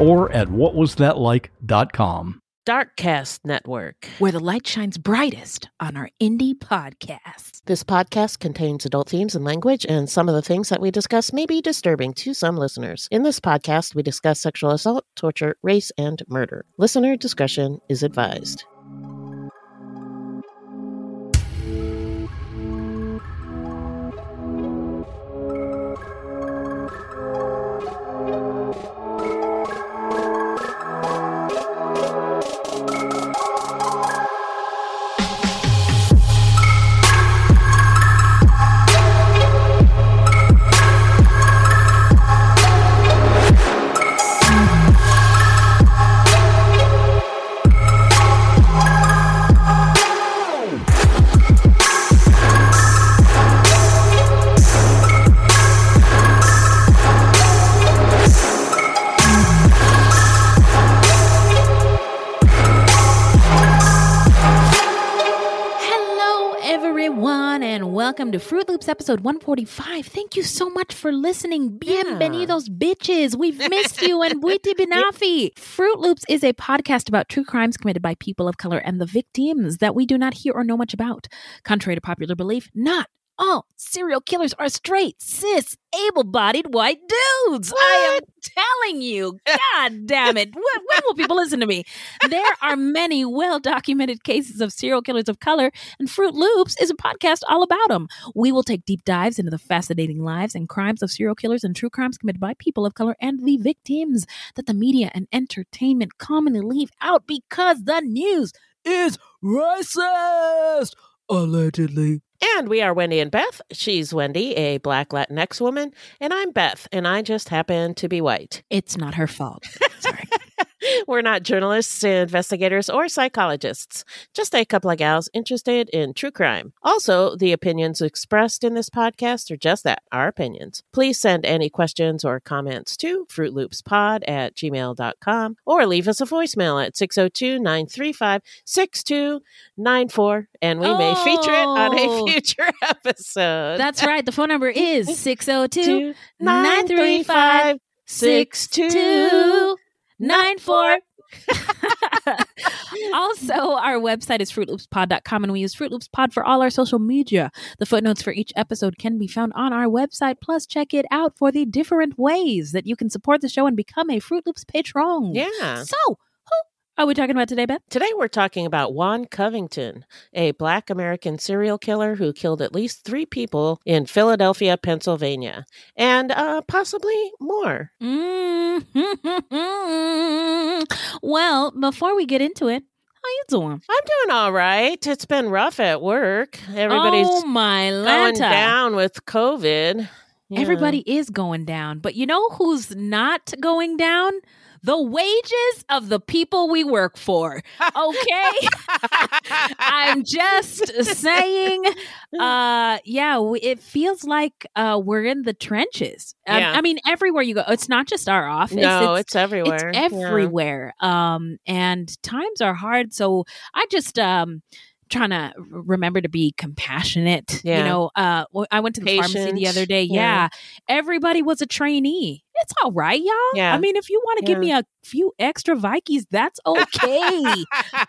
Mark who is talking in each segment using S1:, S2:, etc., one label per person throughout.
S1: or at whatwasthatlike.com.
S2: Darkcast Network.
S3: where the light shines brightest on our indie podcast.
S2: This podcast contains adult themes and language, and some of the things that we discuss may be disturbing to some listeners. In this podcast, we discuss sexual assault, torture, race, and murder. Listener discretion is advised.
S3: Welcome to Fruit Loops episode 145. Thank you so much for listening. Bienvenidos, bitches. We've missed you and Buiti Binafi. Fruit Loops is a podcast about true crimes committed by people of color and the victims that we do not hear or know much about. Contrary to popular belief, not all serial killers are straight, cis, able bodied white dudes. I am telling you, God damn it. When, when will people listen to me? There are many well documented cases of serial killers of color, and Fruit Loops is a podcast all about them. We will take deep dives into the fascinating lives and crimes of serial killers and true crimes committed by people of color and the victims that the media and entertainment commonly leave out because the news is racist. Allegedly.
S2: And we are Wendy and Beth. She's Wendy, a black Latinx woman, and I'm Beth, and I just happen to be white.
S3: It's not her fault. Sorry.
S2: We're not journalists, investigators, or psychologists, just a couple of gals interested in true crime. Also, the opinions expressed in this podcast are just that, our opinions. Please send any questions or comments to fruitloopspod at gmail.com or leave us a voicemail at 602 935 6294, and we may feature it on
S3: Oh.
S2: a future episode.
S3: That's right. The phone number is 602 935 6294. also, our website is fruitloopspod.com and we use Fruit Loops Pod for all our social media. The footnotes for each episode can be found on our website. Plus, check it out for the different ways that you can support the show and become a Fruit Loops patron.
S2: Yeah.
S3: So, are we talking about today, Beth?
S2: Today, we're talking about Juan Covington, a black American serial killer who killed at least three people in Philadelphia, Pennsylvania, and uh, possibly more.
S3: Mm-hmm. Well, before we get into it, how you doing?
S2: I'm doing all right. It's been rough at work. Everybody's
S3: oh my
S2: going down with COVID. Yeah.
S3: Everybody is going down. But you know who's not going down? The wages of the people we work for. Okay. I'm just saying, uh, yeah, it feels like uh, we're in the trenches.
S2: Yeah.
S3: I mean, everywhere you go, it's not just our office.
S2: no,
S3: it's,
S2: it's, everywhere.
S3: it's everywhere. Um, and times are hard. So I just um trying to remember to be compassionate. You know, uh, I went to the pharmacy the other day.
S2: Yeah.
S3: Yeah. everybody was a trainee. It's all right, y'all.
S2: Yeah.
S3: I mean, if you want to give me a few extra Vikings, that's okay.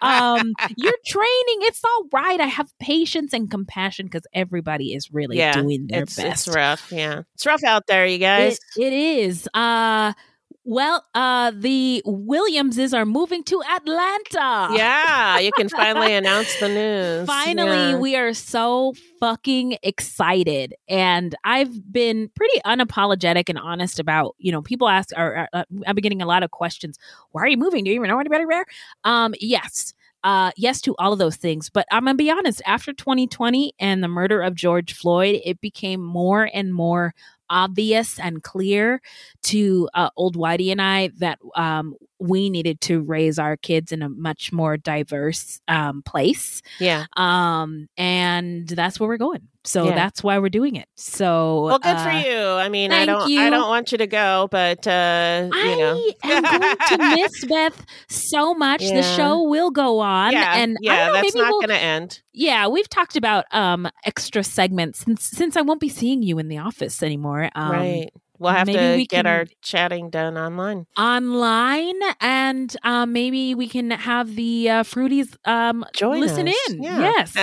S3: um, you're training. It's all right. I have patience and compassion because everybody is really
S2: Yeah,
S3: doing their
S2: it's,
S3: best.
S2: it's rough. Yeah. It's rough out there, you guys.
S3: It, it is. Uh Well, uh, the Williamses are moving to Atlanta.
S2: Yeah, you can finally announce the news.
S3: Finally,
S2: Yeah.
S3: we are so fucking excited. And I've been pretty unapologetic and honest about, you know, people ask, or uh, I've been getting a lot of questions. Why are you moving? Do you even know anybody there? Um, yes. Uh, yes to all of those things. But I'm going to be honest, after 2020 and the murder of George Floyd, it became more and more obvious and clear to uh, old Whitey and I that um, we needed to raise our kids in a much more diverse um, place.
S2: yeah.
S3: Um, and that's where we're going. So
S2: Yeah.
S3: that's why we're doing it. So
S2: Well, good for
S3: uh,
S2: you. I mean, I don't, I don't want you to go, but uh, you know,
S3: I am going to miss Beth so much. The show will go on,
S2: yeah,
S3: and I
S2: yeah,
S3: don't know,
S2: that's
S3: maybe
S2: not
S3: we'll-
S2: going to end.
S3: Yeah, we've talked about um extra segments since since I won't be seeing you in the office anymore. Um,
S2: right. We'll have
S3: maybe
S2: to
S3: we
S2: get our chatting done online.
S3: online and um, maybe we can have the uh, fruities um,
S2: Join
S3: listen
S2: us.
S3: in
S2: Yeah.
S3: yes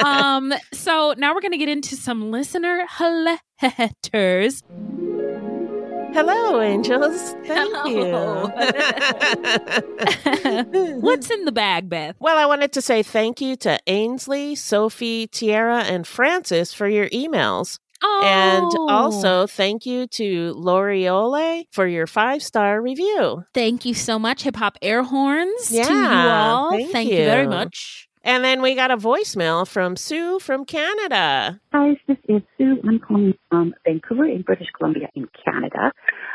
S3: um, so now we're going to get into some listener letters
S2: Hello, angels. Thank
S3: Hello.
S2: you.
S3: what's in the bag beth
S2: Well, I wanted to say thank you to Ainsley, Sophie, Tiara, and Francis for your emails.
S3: Oh
S2: And also thank you to Loriole for your five star review.
S3: thank you so much hip hop air horns to you
S2: Yeah,
S3: all
S2: thank
S3: you very much
S2: And then we got a voicemail from Sue from Canada.
S4: Hi, this is Sue. I'm calling from Vancouver in British Columbia in Canada.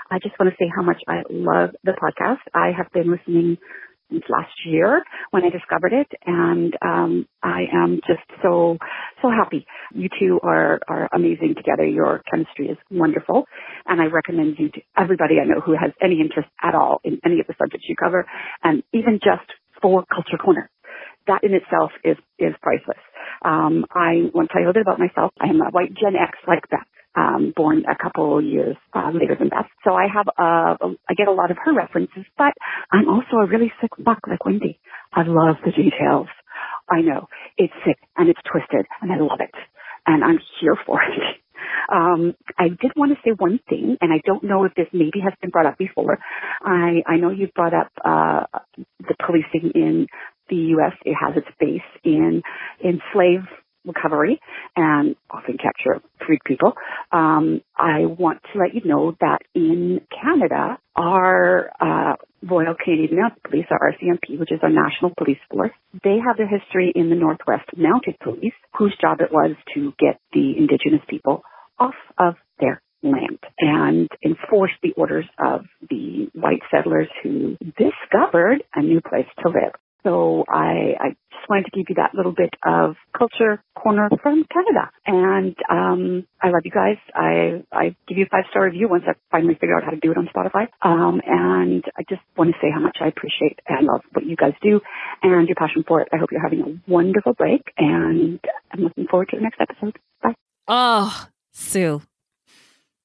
S4: I just want to say how much I love the podcast. I have been listening since last year when I discovered it, and um, I am just so so happy. You two are are amazing together. Your chemistry is wonderful, and I recommend you to everybody I know who has any interest at all in any of the subjects you cover, and even just for Culture Corner that in itself is is priceless. Um, I tell you a little bit about myself. I am a white Gen X like Beth, um, born a couple years uh, later than Beth. So I have uh, I get a lot of her references, but I'm also a really sick fuck like Wendy. I love the details. I know it's sick and it's twisted, and I love it, and I'm here for it. Um, I did want to say one thing, and I don't know if this maybe has been brought up before. I I know you brought up uh, the policing in the U.S. It has its base in in slave recovery and often capture freed people. Um, I want to let you know that in Canada, our uh, Royal Canadian Mounted Police, our RCMP, which is our national police force, they have their history in the Northwest Mounted Police, whose job it was to get the Indigenous people off of their land and enforce the orders of the white settlers who discovered a new place to live. So I, I just wanted to give you that little bit of culture corner from Canada. And um, I love you guys. I I give you a five star review once I finally figure out how to do it on Spotify. Um, and I just want to say how much I appreciate and love what you guys do and your passion for it. I hope you're having a wonderful break, and I'm looking forward to the next episode. Bye.
S3: oh sue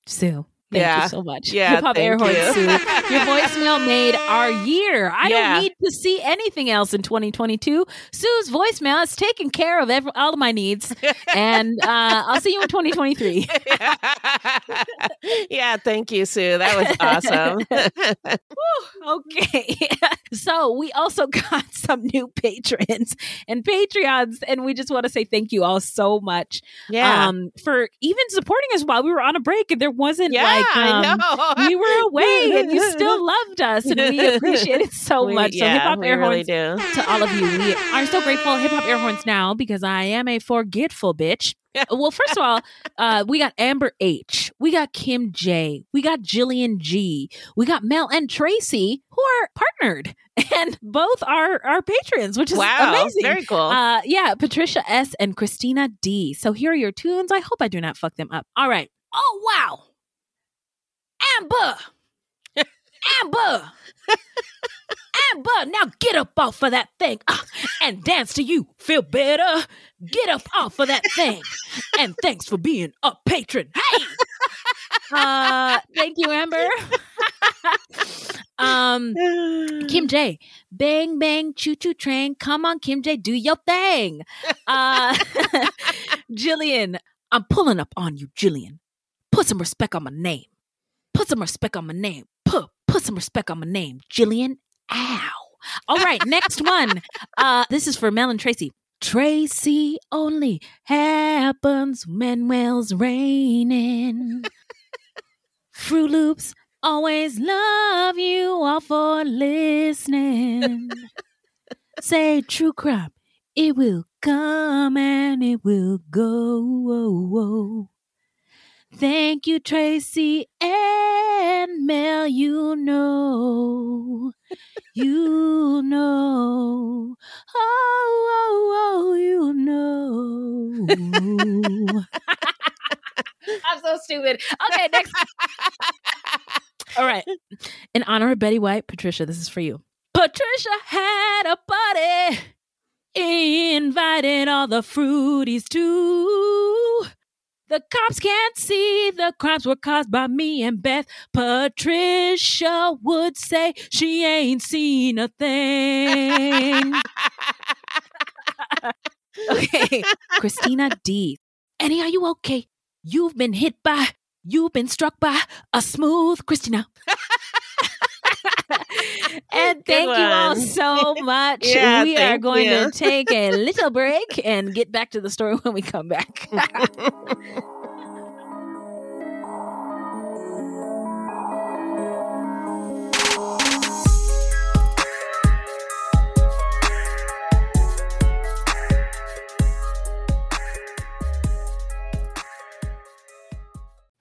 S3: sue Thank
S2: Yeah.
S3: you so much.
S2: Yeah,
S3: Hip Hop Air Horns,
S2: you.
S3: Sue. Your voicemail made our year. I
S2: Yeah.
S3: don't need to see anything else in 2022. Sue's voicemail is taking care of every, all of my needs. And uh, I'll see you in 2023.
S2: yeah, thank you, Sue. That was awesome.
S3: okay. so we also got some new patrons and Patreons, and we just want to say thank you all so much
S2: yeah.
S3: um, for even supporting us while we were on a break and there wasn't
S2: yeah,
S3: like um,
S2: I know.
S3: we were away and you still loved us and we appreciate it so
S2: We-
S3: much. So
S2: yeah,
S3: hip hop air
S2: really
S3: horns
S2: do.
S3: to all of you. We are so grateful. Hip hop air horns now because I am a forgetful bitch. well, first of all, uh, we got Amber H, we got Kim J, we got Jillian G, we got Mel and Tracy who are partnered, and both are our patrons, which is
S2: Wow,
S3: amazing.
S2: very cool.
S3: Uh, yeah, Patricia S and Christina D. So here are your tunes. I hope I do not fuck them up. All right. Oh wow, Amber, Amber. Amber, now get up off of that thing ah, and dance to you. Feel better? Get up off of that thing. And thanks for being a patron. Hey! Uh, thank you, Amber. um, Kim J, bang bang choo choo train. Come on, Kim J, do your thing. Uh, Jillian, I'm pulling up on you, Jillian. Put some respect on my name. Put some respect on my name. Put Put some respect on my name, Jillian. Ow. All right, next one. Uh, this is for Mel and Tracy. Tracy only happens when Wells raining. Fruit Loops always love you all for listening. Say true crime, it will come and it will go. Thank you, Tracy and Mel. You know, you know, oh, oh, oh, you know. I'm so stupid. Okay, next. All right. In honor of Betty White, Patricia, this is for you. Patricia had a party, invited all the fruities too. The cops can't see the crimes were caused by me and Beth. Patricia would say she ain't seen a thing. okay, Christina D. Annie, are you okay? You've been hit by, you've been struck by a smooth Christina.
S2: Good
S3: thank you all so much.
S2: Yeah,
S3: we are going
S2: you.
S3: to take a little break and get back to the story when we come back.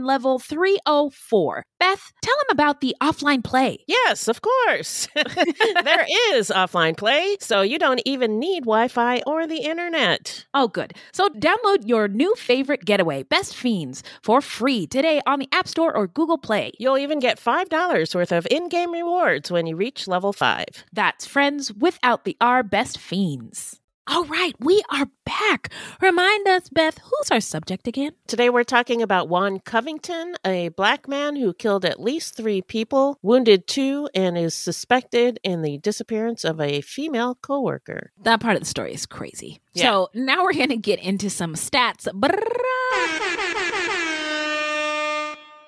S3: level 304. Beth, tell him about the offline play.
S2: Yes, of course. there is offline play, so you don't even need Wi Fi or the internet.
S3: Oh, good. So download your new favorite getaway, Best Fiends, for free today on the App Store or Google Play.
S2: You'll even get $5 worth of in game rewards when you reach level 5.
S3: That's friends without the R Best Fiends. All right, we are back. Remind us, Beth, who's our subject again?
S2: Today we're talking about Juan Covington, a black man who killed at least three people, wounded two, and is suspected in the disappearance of a female coworker.
S3: That part of the story is crazy.
S2: Yeah.
S3: So now we're going to get into some stats.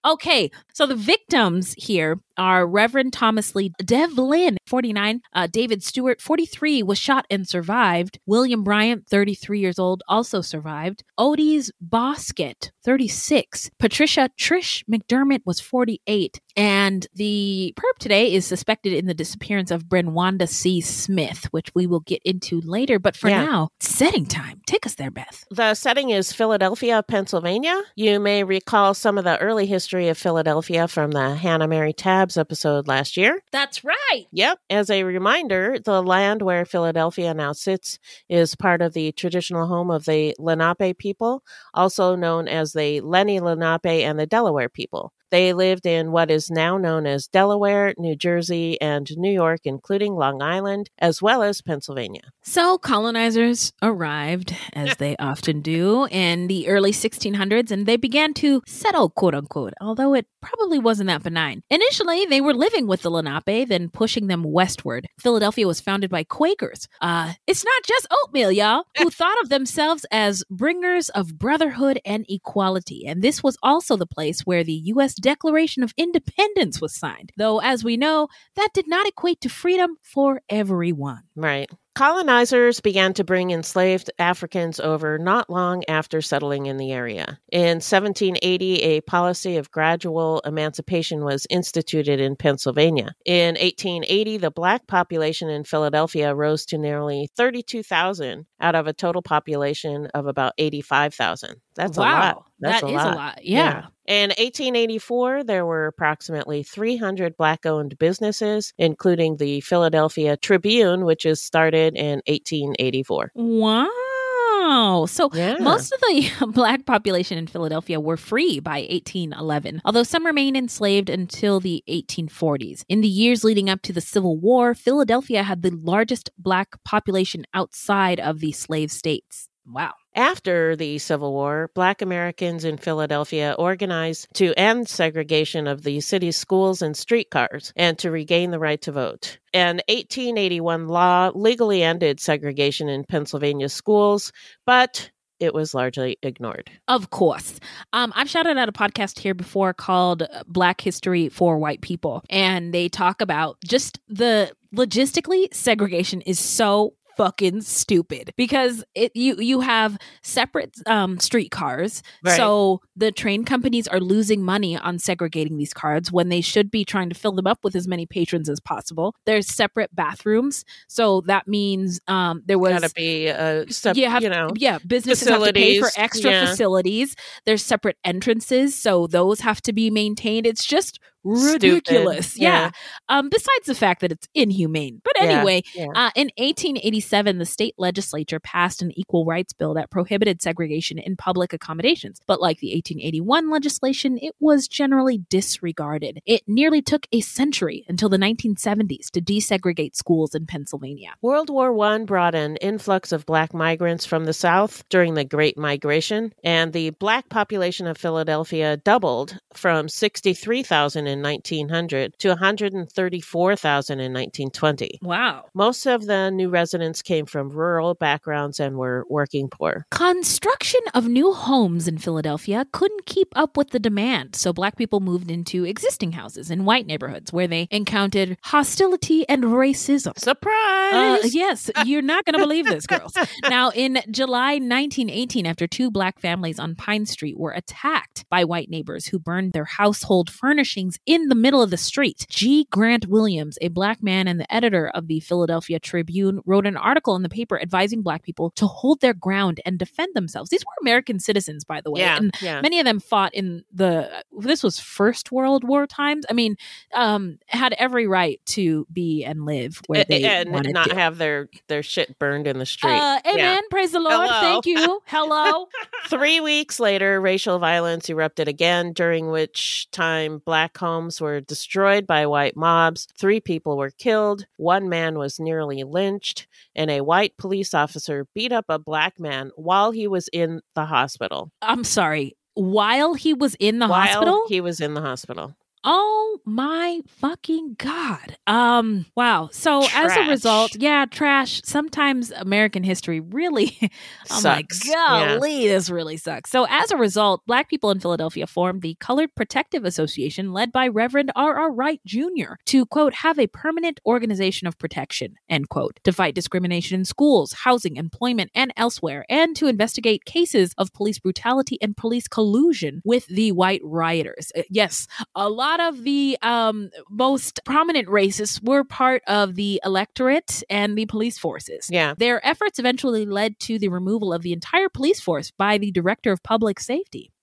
S3: Okay, so the victims here are Reverend Thomas Lee Devlin, 49, uh, David Stewart, 43, was shot and survived. William Bryant, 33 years old, also survived. Otis Bosket, 36. Patricia Trish McDermott was 48. And the perp today is suspected in the disappearance of Brenwanda C. Smith, which we will get into later. But for
S2: Yeah.
S3: now, setting time. Take us there, Beth.
S2: The setting is Philadelphia, Pennsylvania. You may recall some of the early history of Philadelphia from the Hannah Mary Tabbs episode last year.
S3: That's right.
S2: Yep. As a reminder, the land where Philadelphia now sits is part of the traditional home of the Lenape people, also known as the Lenni Lenape and the Delaware people. They lived in what is now known as Delaware, New Jersey, and New York, including Long Island, as well as Pennsylvania.
S3: So, colonizers arrived, as they often do, in the early 1600s, and they began to settle, quote unquote, although it probably wasn't that benign. Initially, they were living with the Lenape, then pushing them westward. Philadelphia was founded by Quakers. Uh, it's not just oatmeal, y'all, who thought of themselves as bringers of brotherhood and equality. And this was also the place where the U.S. Declaration of Independence was signed, though, as we know, that did not equate to freedom for everyone.
S2: Right. Colonizers began to bring enslaved Africans over not long after settling in the area. In 1780, a policy of gradual emancipation was instituted in Pennsylvania. In 1880, the black population in Philadelphia rose to nearly 32,000 out of a total population of about 85,000. That's
S3: wow,
S2: a lot. That's
S3: that
S2: a
S3: is
S2: lot.
S3: a lot. Yeah.
S2: In 1884, there were approximately 300 black owned businesses, including the Philadelphia Tribune, which is started in 1884.
S3: Wow. So
S2: Yeah.
S3: most of the black population in Philadelphia were free by 1811, although some remained enslaved until the 1840s. In the years leading up to the Civil War, Philadelphia had the largest black population outside of the slave states. Wow.
S2: After the Civil War, Black Americans in Philadelphia organized to end segregation of the city's schools and streetcars and to regain the right to vote. An 1881 law legally ended segregation in Pennsylvania schools, but it was largely ignored.
S3: Of course. Um, I've shouted out a podcast here before called uh, Black History for White People. And they talk about just the logistically, segregation is so fucking stupid because it you you have separate um streetcars
S2: Right.
S3: so the train companies are losing money on segregating these cars when they should be trying to fill them up with as many patrons as possible there's separate bathrooms so that means um there was
S2: Gotta be a sep-
S3: you, have,
S2: you know
S3: yeah, businesses have to pay for extra
S2: yeah.
S3: facilities. There's separate entrances, so those have to be maintained. It's just ridiculous. Yeah.
S2: Yeah.
S3: Um, besides the fact that it's inhumane. But
S2: Yeah,
S3: anyway,
S2: yeah.
S3: uh, in 1887, the state legislature passed an equal rights bill that prohibited segregation in public accommodations. But like the 1881 legislation, it was generally disregarded. It nearly took a century until the 1970s to desegregate schools in Pennsylvania.
S2: World War I brought an influx of black migrants from the South during the Great Migration, and the black population of Philadelphia doubled from 63,000 in 1900 to 134,000 in 1920.
S3: Wow.
S2: Most of the new residents came from rural backgrounds and were working poor.
S3: Construction of new homes in Philadelphia couldn't keep up with the demand, so black people moved into existing houses in white neighborhoods where they encountered hostility and racism.
S2: Surprise!
S3: Uh, yes, you're not going to believe this, girls. Now, in July 1918, after two black families on Pine Street were attacked by white neighbors who burned their household furnishings in the middle of the street, G. Grant Williams, a black man and the editor of the Philadelphia Tribune, wrote an article in the paper advising black people to hold their ground and defend themselves. These were American citizens, by the way.
S2: Yeah,
S3: and
S2: yeah.
S3: Many of them fought in the this was First World War times. I mean, um, had every right to be and live where they
S2: and
S3: wanted
S2: not
S3: to.
S2: have their, their shit burned in the street.
S3: Uh, amen.
S2: Yeah.
S3: Praise the Lord.
S2: Hello.
S3: Thank you. Hello.
S2: Three weeks later, racial violence erupted again, during which time black homes were destroyed by white mobs. Three people were killed. One man was nearly lynched, and a white police officer beat up a black man while he was in the hospital.
S3: I'm sorry. While he was in the
S2: while
S3: hospital,
S2: he was in the hospital.
S3: Oh my fucking god. Um wow. So as a result, yeah, trash. Sometimes American history really Oh
S2: Sucks.
S3: my
S2: Yeah.
S3: golly, this really sucks. So as a result, black people in Philadelphia formed the Colored Protective Association led by Reverend R. R. Wright Jr. to quote have a permanent organization of protection, end quote, to fight discrimination in schools, housing, employment, and elsewhere, and to investigate cases of police brutality and police collusion with the white rioters. Uh, Yes, a lot of the um, most prominent racists were part of the electorate and the police forces.
S2: Yeah.
S3: Their efforts eventually led to the removal of the entire police force by the director of public safety.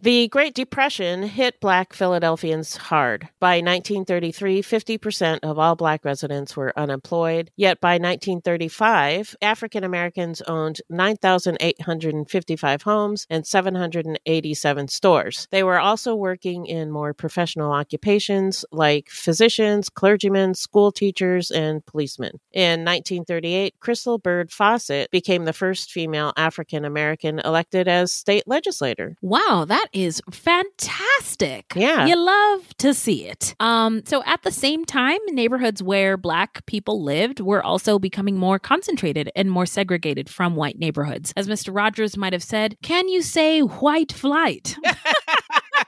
S2: The Great Depression hit black Philadelphians hard. By 1933, 50% of all black residents were unemployed. Yet by 1935, African Americans owned 9,855 homes and 787 stores. They were also working in more professional occupations like physicians, clergymen, school teachers, and policemen. In 1938, Crystal Bird Fauset became the first female African American elected as state legislator.
S3: Wow, that is fantastic.
S2: Yeah.
S3: You love to see it. Um, so at the same time, neighborhoods where black people lived were also becoming more concentrated and more segregated from white neighborhoods. As Mr. Rogers might have said, can you say white flight?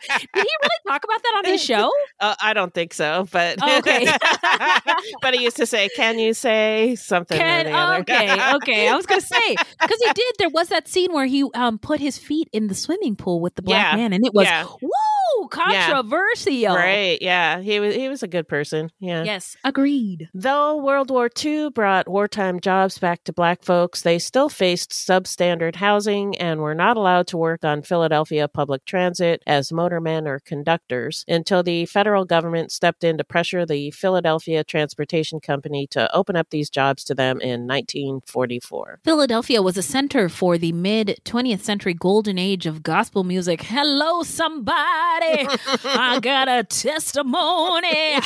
S3: Did he really talk about that on his show?
S2: Uh, I don't think so, but
S3: Oh, okay.
S2: but he used to say, "Can you say something?"
S3: Can, okay, okay. I was gonna say because he did. There was that scene where he um put his feet in the swimming pool with the black
S2: Yeah,
S3: man, and it was
S2: yeah.
S3: woo controversial.
S2: Right? Yeah, he was he was a good person. Yeah.
S3: Yes, agreed.
S2: Though World War II brought wartime jobs back to black folks, they still faced substandard housing and were not allowed to work on Philadelphia public transit as motormen or conductors until the federal government stepped in to pressure the Philadelphia Transportation Company to open up these jobs to them in 1944.
S3: Philadelphia was a center for the mid 20th century golden age of gospel music. Hello, somebody. I got a testimony.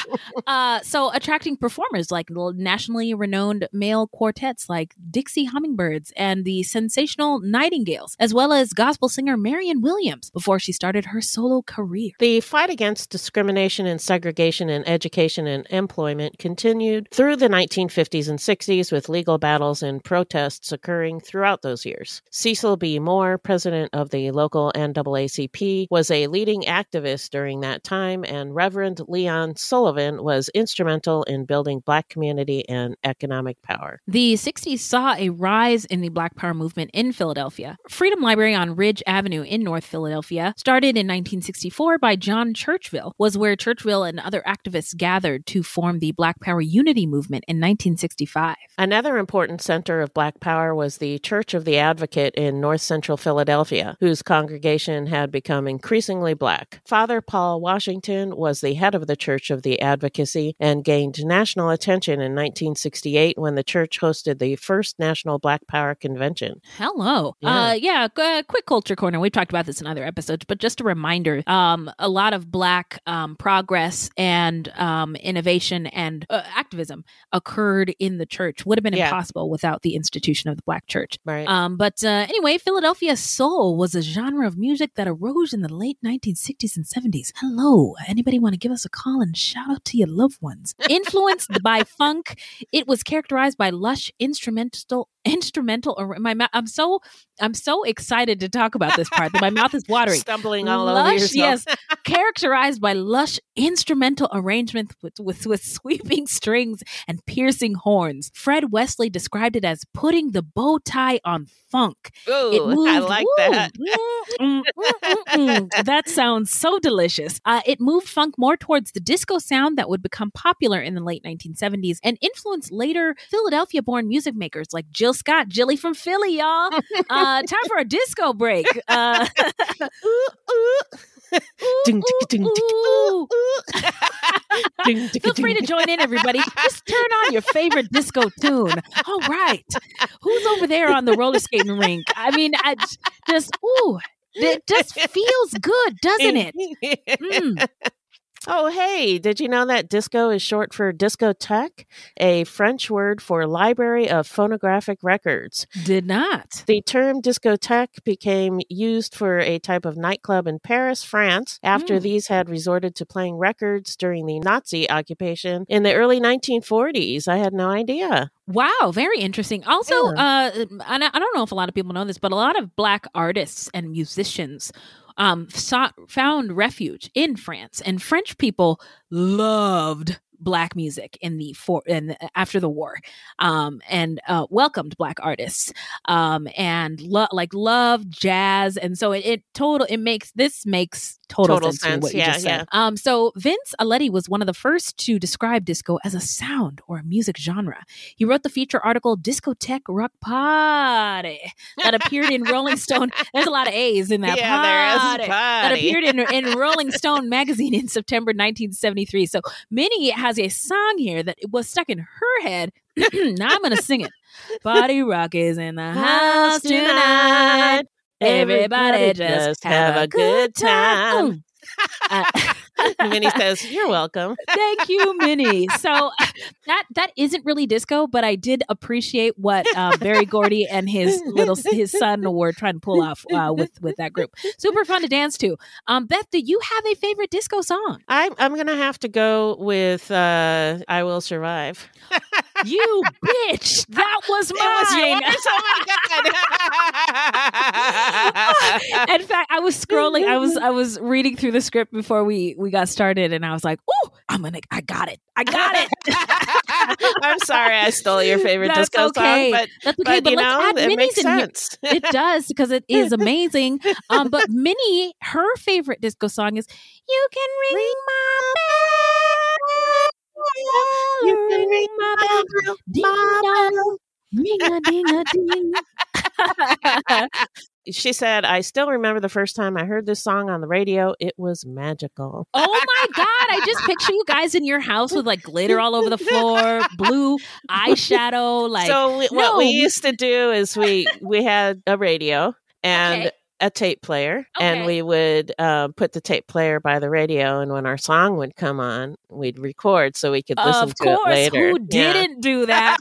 S3: Uh, so, attracting performers like nationally renowned male quartets like Dixie Hummingbirds and the sensational Nightingales, as well as gospel singer Marion Williams before she started her solo career.
S2: The fight against discrimination and segregation in education and employment continued through the 1950s and 60s with legal battles and protests occurring throughout those years. Cecil B. Moore, president of the local NAACP, was a leading activist during that time, and Reverend Leon Sullivan was instrumental in building Black community and economic power.
S3: The 60s saw a rise in the Black Power movement in Philadelphia. Freedom Library on Ridge Avenue in North Philadelphia, started in 1964 by John Churchville, was where Churchville and other activists gathered to form the Black Power Unity movement in 1965.
S2: Another important center of Black Power was the Church of the Advocate in north central Philadelphia, whose congregation had become increasingly black. Father Paul Washington was the head of the Church of the Advocacy and gained national attention in 1968 when the church hosted the first National Black Power Convention.
S3: Hello.
S2: Yeah.
S3: Uh, yeah, uh, quick culture corner. We've talked about this in other episodes, but just a reminder um, a lot of Black um, progress and um, innovation and uh, activism occurred in the church. Would have been
S2: Yeah.
S3: impossible without the institution of the Black church.
S2: Right.
S3: Um, but uh, anyway, Philadelphia soul was a genre of music that arose in the late 1960s and 70s. Hello, anybody want to give us a call and shout out to your loved ones? Influenced by funk, it was characterized by lush instrumental instrumental. My I'm so I'm so excited to talk about this part that my mouth is watering.
S2: Stumbling all over
S3: lush,
S2: yourself.
S3: yes, characterized by lush instrumental arrangements with, with with sweeping strings and piercing horns. Fred Wesley described it as putting the bow tie on funk.
S2: Ooh,
S3: It moved,
S2: I like that.
S3: mm, mm, mm, mm, that sounds so delicious. Uh, it moved funk more towards the disco sound that would become popular in the late 1970s and influenced later Philadelphia born music makers like Jill Scott, Jilly from Philly, y'all. Uh, time for a disco break. Uh, ooh. Feel free to join in, everybody. Just turn on your favorite disco tune. All right. Who's over there on the roller skating rink? I mean, I just, ooh, it just feels good, doesn't it? Mm.
S2: Oh, hey, did you know that disco is short for discothèque, a French word for library of phonographic records?
S3: Did not.
S2: The term discothèque became used for a type of nightclub in Paris, France, after
S3: Mm.
S2: these had resorted to playing records during the Nazi occupation in the early 1940s. I had no idea.
S3: Wow, very interesting. Also, uh, and I I don't know if a lot of people know this, but a lot of black artists and musicians um, sought, found refuge in France, and French people loved black music in the for and after the war um and uh welcomed black artists um and lo- like love jazz and so it, it total it makes this makes total,
S2: Total
S3: sense,
S2: sense,
S3: what you
S2: yeah,
S3: said.
S2: yeah.
S3: um so vince aletti was one of the first to describe disco as a sound or a music genre. He wrote the feature article discotheque rock party that appeared in rolling stone there's a lot of a's in that
S2: Yeah, there is.
S3: party. That appeared in, in rolling stone magazine in september 1973 so minnie has a song here that was stuck in her head. Now i'm gonna sing it. Body rock is in the house tonight everybody just have a good time. Uh,
S2: Minnie says, You're welcome.
S3: Thank you, Minnie. So that that isn't really disco, but I did appreciate what uh, Berry Gordy and his little his son were trying to pull off uh, with with that group. Super fun to dance to. Um, Beth, do you have a favorite disco song?
S2: I'm, I'm going to have to go with uh, I Will Survive.
S3: You bitch! That was mine.
S2: Was. Oh my God.
S3: In fact, I was scrolling. I was I was reading through the script before we we got started, and I was like, "Oh, I'm gonna! I got it! I got it!"
S2: I'm sorry I stole your favorite
S3: That's
S2: disco
S3: okay.
S2: song, but,
S3: That's okay,
S2: but,
S3: but
S2: you
S3: let's
S2: know, it makes sense.
S3: it does because it is amazing. Um, but Minnie, her favorite disco song is "You Can Ring My Bell."
S2: You can ring
S3: my bell, ding dong, ring a ding a ding.
S2: She said, I still remember the first time I heard this song on the radio. It was magical.
S3: Oh my god! I just picture you guys in your house with like glitter all over the floor, blue eyeshadow. Like,
S2: so we,
S3: no,
S2: what we
S3: we-
S2: used to do is we we had a radio and
S3: Okay.
S2: A tape player and we would uh, put the tape player by the radio and when our song would come on we'd record so we could listen
S3: of
S2: to
S3: course,
S2: it later
S3: who
S2: Yeah.
S3: didn't do that?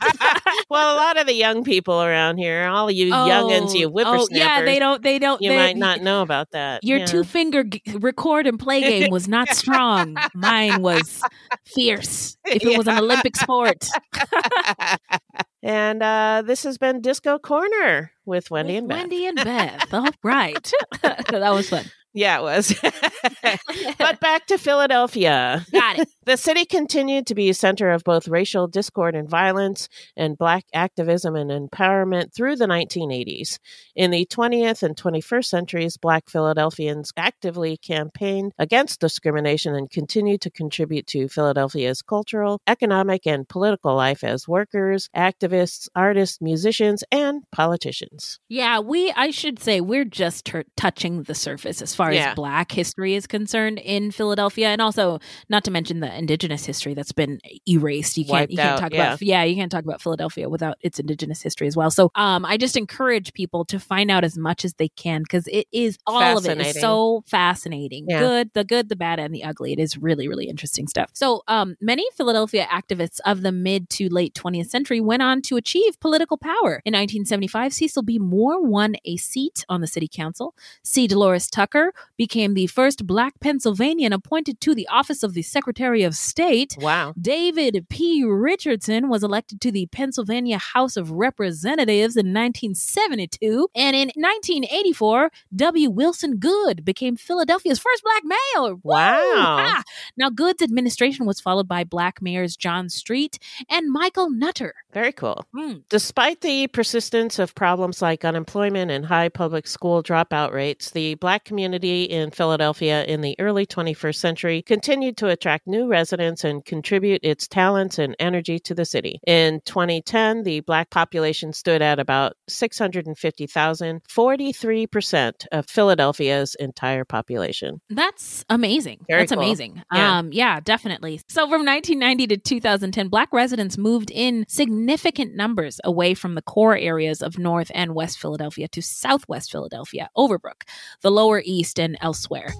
S2: well a lot of the young people around here all you youngins you
S3: oh,
S2: whippersnappers
S3: yeah, they don't. They don't.
S2: you
S3: they,
S2: might not know about that
S3: Your
S2: yeah.
S3: two finger g- record and play game was not strong. Mine was fierce. If it was an Olympic sport.
S2: and uh, this has been disco corner with wendy
S3: With
S2: and beth
S3: Wendy and Beth. All right. that was fun.
S2: Yeah, it was. but back to Philadelphia.
S3: Got it.
S2: The city continued to be a center of both racial discord and violence and black activism and empowerment through the 1980s. In the 20th and 21st centuries, black Philadelphians actively campaigned against discrimination and continued to contribute to Philadelphia's cultural, economic, and political life as workers, activists, artists, musicians, and politicians.
S3: Yeah, we, I should say, we're just tur touching the surface as far
S2: Yeah.
S3: as black history is concerned in Philadelphia. And also, not to mention the indigenous history that's been erased. You can't,
S2: Wiped
S3: you can't
S2: out,
S3: talk
S2: yeah.
S3: about, yeah, you can't talk about Philadelphia without its indigenous history as well. So, um, I just encourage people to find out as much as they can because it is, all of it is so fascinating.
S2: Yeah.
S3: Good, the good, the bad, and the ugly. It is really, really interesting stuff. So, um, many Philadelphia activists of the mid to late 20th century went on to achieve political power. In 1975, Cecil B. Moore won a seat on the city council. C. Delores Tucker became the first black Pennsylvanian appointed to the office of the Secretary of State.
S2: Wow.
S3: David P. Richardson was elected to the Pennsylvania House of Representatives in 1972. And in 1984, W. Wilson Goode became Philadelphia's first black mayor. Woo!
S2: Wow.
S3: Ha! Now, Goode's administration was followed by black mayors John Street and Michael Nutter.
S2: Very cool.
S3: Hmm.
S2: Despite the persistence of problems like unemployment and high public school dropout rates, the black community in Philadelphia in the early 21st century continued to attract new residents and contribute its talents and energy to the city. In 2010, the black population stood at about 650,000, 43% of Philadelphia's entire population.
S3: That's amazing.
S2: Very
S3: That's
S2: cool.
S3: amazing.
S2: Yeah.
S3: Um, yeah, definitely. So from 1990 to 2010, black residents moved in significant numbers away from the core areas of North and West Philadelphia to Southwest Philadelphia, Overbrook, the Lower East, and elsewhere.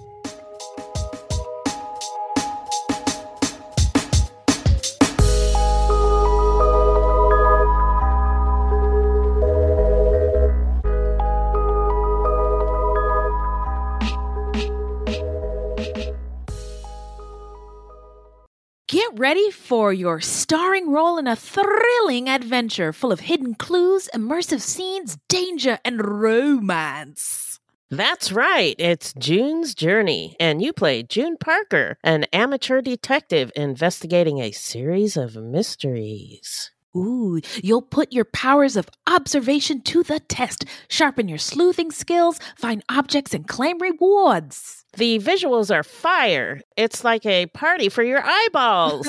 S3: Ready for your starring role in a thrilling adventure full of hidden clues, immersive scenes, danger, and romance.
S2: That's right. It's June's Journey, and you play June Parker, an amateur detective investigating a series of mysteries.
S3: Ooh, you'll put your powers of observation to the test, sharpen your sleuthing skills, find objects, and claim rewards.
S2: The visuals are fire. It's like a party for your eyeballs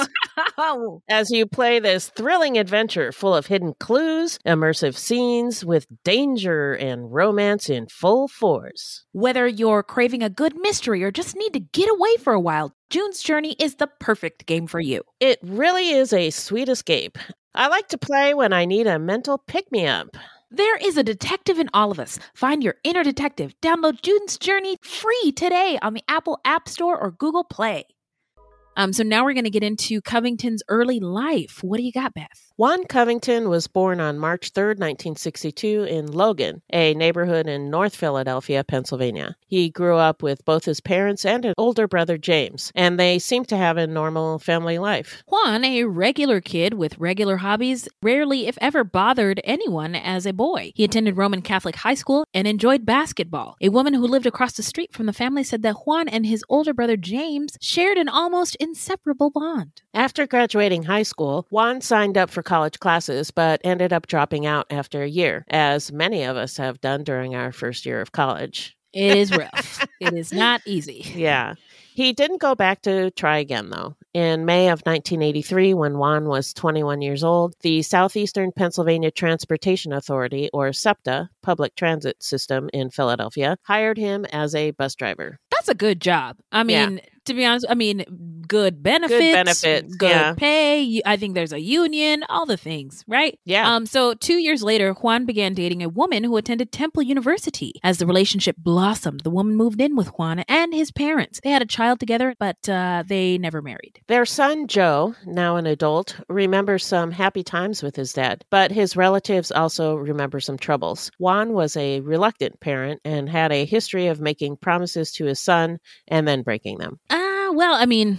S2: as you play this thrilling adventure full of hidden clues, immersive scenes with danger and romance in full force.
S3: Whether you're craving a good mystery or just need to get away for a while, June's Journey is the perfect game for you.
S2: It really is a sweet escape. I like to play when I need a mental pick me up.
S3: There is a detective in all of us. Find your inner detective. Download June's Journey free today on the Apple App Store or Google Play. Um, so now we're going to get into Covington's early life. What do you got, Beth?
S2: Juan Covington was born on March 3, 1962, in Logan, a neighborhood in North Philadelphia, Pennsylvania. He grew up with both his parents and an older brother, James, and they seemed to have a normal family life.
S3: Juan, a regular kid with regular hobbies, rarely, if ever, bothered anyone as a boy. He attended Roman Catholic high school and enjoyed basketball. A woman who lived across the street from the family said that Juan and his older brother, James, shared an almost inseparable bond.
S2: After graduating high school, Juan signed up for college classes, but ended up dropping out after a year, as many of us have done during our first year of college.
S3: It is rough. it is not easy.
S2: Yeah. He didn't go back to try again, though. In May of 1983, when Juan was 21 years old, the Southeastern Pennsylvania Transportation Authority, or SEPTA, public transit system in Philadelphia, hired him as a bus driver.
S3: That's a good job. I
S2: Yeah.
S3: To be honest, I mean, good benefits,
S2: benefits,
S3: good
S2: yeah.
S3: pay. I think there's a union, all the things, right?
S2: Yeah.
S3: Um. So two years later, Juan began dating a woman who attended Temple University. As the relationship blossomed, the woman moved in with Juan and his parents. They had a child together, but uh, they never married.
S2: Their son, Joe, now an adult, remembers some happy times with his dad, but his relatives also remember some troubles. Juan was a reluctant parent and had a history of making promises to his son and then breaking them.
S3: Ah, well, I mean,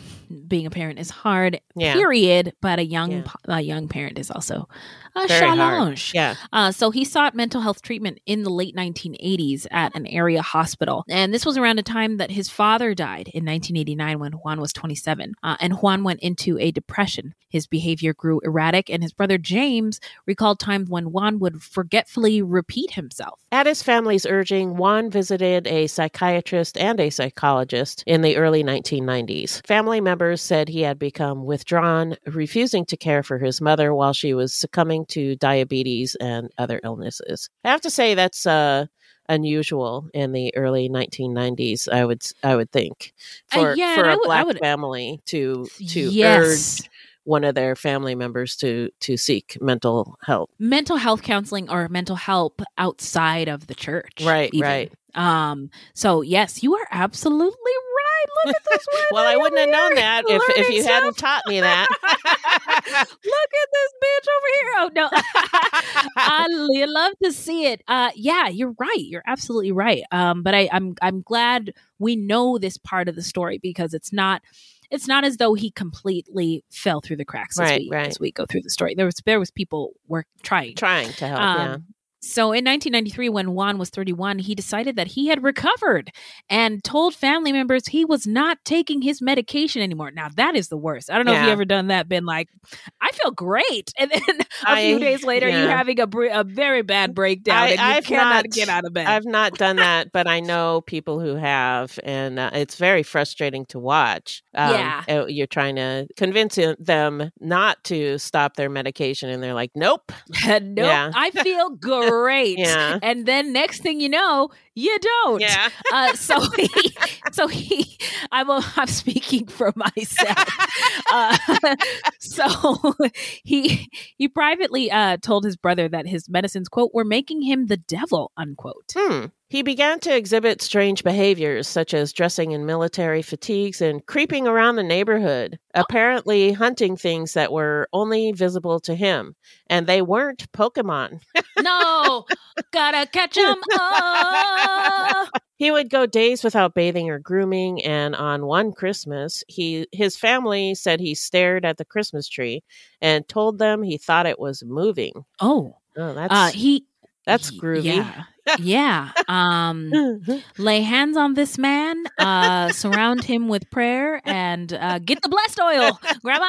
S3: being a parent is hard.
S2: Yeah.
S3: Period. But a young,
S2: Yeah.
S3: a young parent is also a
S2: Very hard.
S3: challenge.
S2: Yeah.
S3: Uh, so he sought mental health treatment in the late 1980s at an area hospital. And this was around a time that his father died in 1989 when Juan was 27. Uh, and Juan went into a depression. His behavior grew erratic, and his brother James recalled times when Juan would forgetfully repeat himself.
S2: At his family's urging, Juan visited a psychiatrist and a psychologist in the early 1990s. Family members said he had become withdrawn, refusing to care for his mother while she was succumbing to diabetes and other illnesses. I have to say that's uh unusual in the early 1990s i would I would think
S3: Uh,
S2: for
S3: yeah,
S2: for a
S3: would-
S2: black
S3: would-
S2: family to to
S3: Yes.
S2: urge one of their family members to to seek mental help
S3: Mental health counseling or mental help outside of the church.
S2: Right,
S3: even.
S2: right.
S3: Um, so yes, you are absolutely right. Look at this
S2: well i wouldn't have known that if, if you hadn't taught me that
S3: Look at this bitch over here. Oh no. I love to see it. Uh yeah, you're right. You're absolutely right. Um but I I'm I'm glad we know this part of the story because it's not it's not as though he completely fell through the cracks as,
S2: Right,
S3: we,
S2: right.
S3: as we go through the story. There was there was people were trying.
S2: trying to help yeah
S3: Um, So in 1993, when Juan was 31, he decided that he had recovered and told family members he was not taking his medication anymore. Now that is the worst. I don't know if you
S2: Yeah.
S3: ever done that. Been like, I feel great, and then a
S2: I-
S3: few days later,
S2: yeah.
S3: having a br- a very bad breakdown,
S2: I-
S3: and you
S2: I've
S3: cannot
S2: not-
S3: get out of bed.
S2: I've not done that, but I know people who have, and uh, it's very frustrating to watch. Um,
S3: Yeah.
S2: uh, You're trying to convince them not to stop their medication, and they're like, nope.
S3: nope,
S2: Yeah.
S3: I feel great.
S2: Yeah.
S3: And then next thing you know, you don't.
S2: Yeah.
S3: Uh, so he, so he, I'm, a, I'm speaking for myself. Uh, so he, he privately uh, told his brother that his medicines, quote, were making him the devil, unquote.
S2: Hmm. He began to exhibit strange behaviors, such as dressing in military fatigues and creeping around the neighborhood, apparently hunting things that were only visible to him. And they weren't Pokemon.
S3: no, gotta catch him.
S2: He would go days without bathing or grooming, and on one Christmas, he his family said he stared at the Christmas tree and told them he thought it was moving.
S3: Oh,
S2: Oh, that's
S3: uh, he.
S2: that's groovy.
S3: Yeah. Yeah. Um, lay hands on this man, uh, surround him with prayer, and uh, get the blessed oil, Grandma.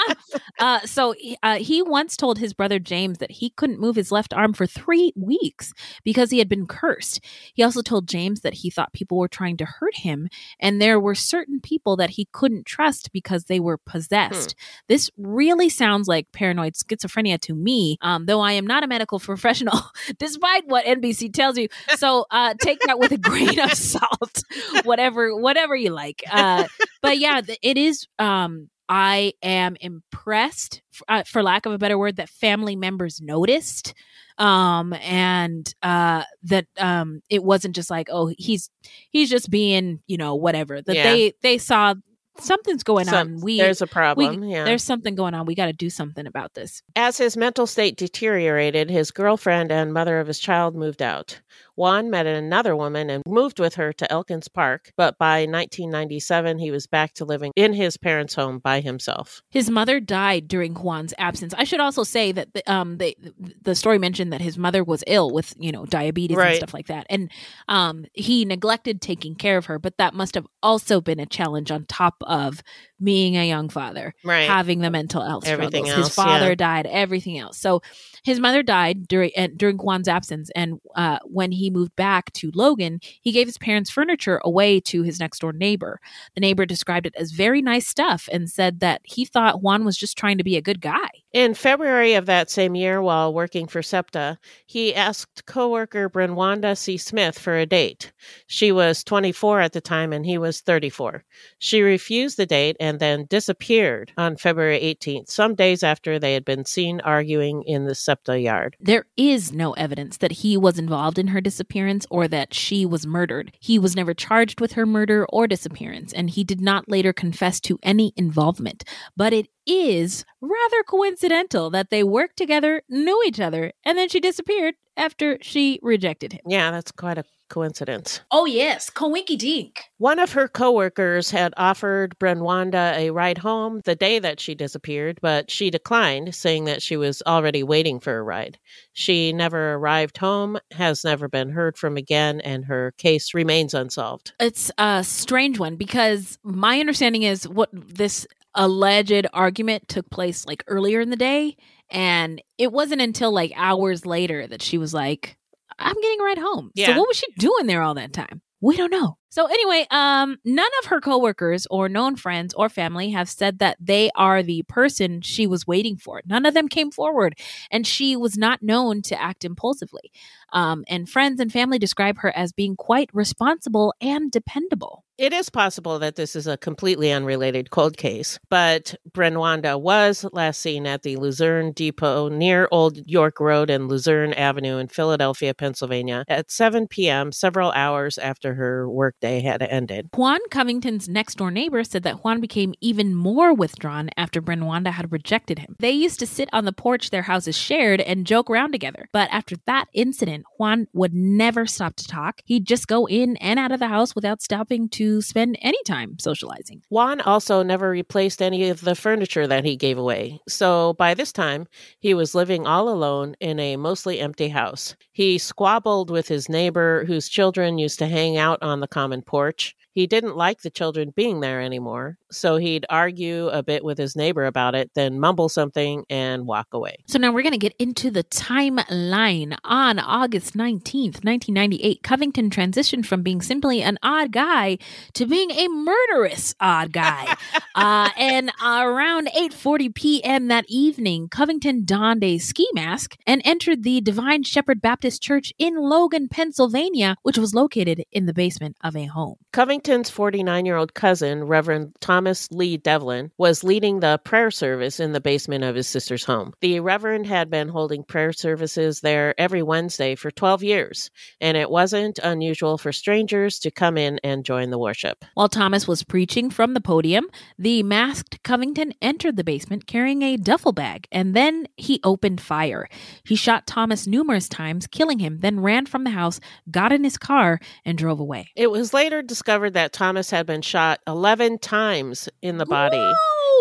S3: Uh, so he- uh, he once told his brother James that he couldn't move his left arm for three weeks because he had been cursed. He also told James that he thought people were trying to hurt him, and there were certain people that he couldn't trust because they were possessed. This really sounds like paranoid schizophrenia to me, um, though I am not a medical professional, despite what NBC tells you. So uh, take that with a grain of salt, whatever, whatever you like. Uh, but yeah, it is. Um, I am impressed, uh, for lack of a better word, that family members noticed, um, and uh, that um, it wasn't just like, oh, he's he's just being, you know, whatever. That
S2: Yeah.
S3: they they saw something's going
S2: Some-
S3: on. We
S2: there's a problem. we- yeah.
S3: there's something going on. We got to do something about this.
S2: As his mental state deteriorated, his girlfriend and mother of his child moved out. Juan met another woman and moved with her to Elkins Park, but by 1997 he was back to living in his parents' home by himself.
S3: His mother died during Juan's absence. I should also say that the, um the the story mentioned that his mother was ill with you know diabetes and stuff like that, and um he neglected taking care of her. But that must have also been a challenge on top of being a young father,
S2: Right.
S3: having the mental health
S2: Everything
S3: struggles.
S2: else,
S3: His father
S2: yeah.
S3: died, everything else. So his mother died during and during Juan's absence, and uh, when he moved back to Logan, he gave his parents' furniture away to his next door neighbor. The neighbor described it as very nice stuff and said that he thought Juan was just trying to be a good guy.
S2: In February of that same year, while working for SEPTA, he asked coworker Brenwanda C. Smith for a date. She was 24 at the time and he was 34. She refused the date and then disappeared on February 18th, some days after they had been seen arguing in the SEPTA yard.
S3: There is no evidence that he was involved in her disappearance or that she was murdered. He was never charged with her murder or disappearance, and he did not later confess to any involvement. But it is rather coincidental that they worked together, knew each other, and then she disappeared after she rejected him.
S2: Yeah, that's quite a coincidence.
S3: Oh, yes, coinky dink.
S2: One of her coworkers had offered Brenwanda a ride home the day that she disappeared, but she declined, saying that she was already waiting for a ride. She never arrived home, has never been heard from again, and her case remains unsolved.
S3: It's a strange one because my understanding is what this alleged argument took place like earlier in the day. And it wasn't until like hours later that she was like, I'm getting right home.
S2: Yeah.
S3: So what was she doing there all that time? We don't know. So anyway, um, none of her coworkers or known friends or family have said that they are the person she was waiting for. None of them came forward, and she was not known to act impulsively. Um, and friends and family describe her as being quite responsible and dependable.
S2: It is possible that this is a completely unrelated cold case, but Brenwanda was last seen at the Luzerne Depot near Old York Road and Luzerne Avenue in Philadelphia, Pennsylvania at 7 p.m., several hours after her workday had ended.
S3: Juan Covington's next door neighbor said that Juan became even more withdrawn after Brenwanda had rejected him. They used to sit on the porch their houses shared and joke around together. But after that incident, Juan would never stop to talk. He'd just go in and out of the house without stopping to spend any time socializing.
S2: Juan also never replaced any of the furniture that he gave away. So by this time, he was living all alone in a mostly empty house. He squabbled with his neighbor, whose children used to hang out on the common porch. He didn't like the children being there anymore, so he'd argue a bit with his neighbor about it, then mumble something and walk away.
S3: So now we're going to get into the timeline. On August 19th, 1998, Covington transitioned from being simply an odd guy to being a murderous odd guy. uh, and around 8:40 p.m. that evening, Covington donned a ski mask and entered the Divine Shepherd Baptist Church in Logan, Pennsylvania, which was located in the basement of a home.
S2: Covington Covington's 49 year old cousin, Reverend Thomas Lee Devlin, was leading the prayer service in the basement of his sister's home. The Reverend had been holding prayer services there every Wednesday for 12 years, and it wasn't unusual for strangers to come in and join the worship.
S3: While Thomas was preaching from the podium, the masked Covington entered the basement carrying a duffel bag, and then he opened fire. He shot Thomas numerous times, killing him, then ran from the house, got in his car, and drove away.
S2: It was later discovered that Thomas had been shot 11 times in the body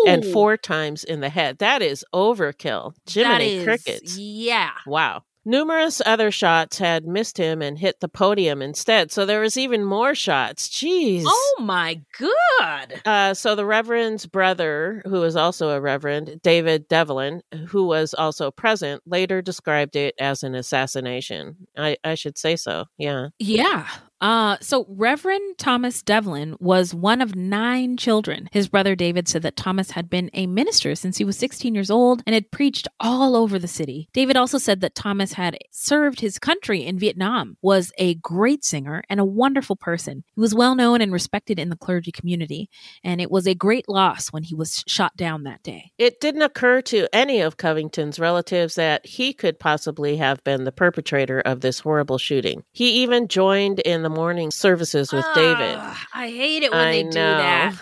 S2: and four times in the head. That is overkill. Jiminy
S3: is-
S2: crickets.
S3: Yeah.
S2: Wow. Numerous other shots had missed him and hit the podium instead. So there was even more shots. Jeez.
S3: Oh my god.
S2: Uh, so the Reverend's brother, who was also a Reverend, David Devlin, who was also present, later described it as an assassination. I, I should say so. Yeah.
S3: Yeah. Uh, so Reverend Thomas Devlin was one of nine children. His brother David said that Thomas had been a minister since he was 16 years old and had preached all over the city. David also said that Thomas had served his country in Vietnam, was a great singer and a wonderful person. He was well known and respected in the clergy community, and it was a great loss when he was shot down that day.
S2: It didn't occur to any of Covington's relatives that he could possibly have been the perpetrator of this horrible shooting. He even joined in the morning services with David.
S3: Ah, I hate it when
S2: I
S3: they
S2: know.
S3: do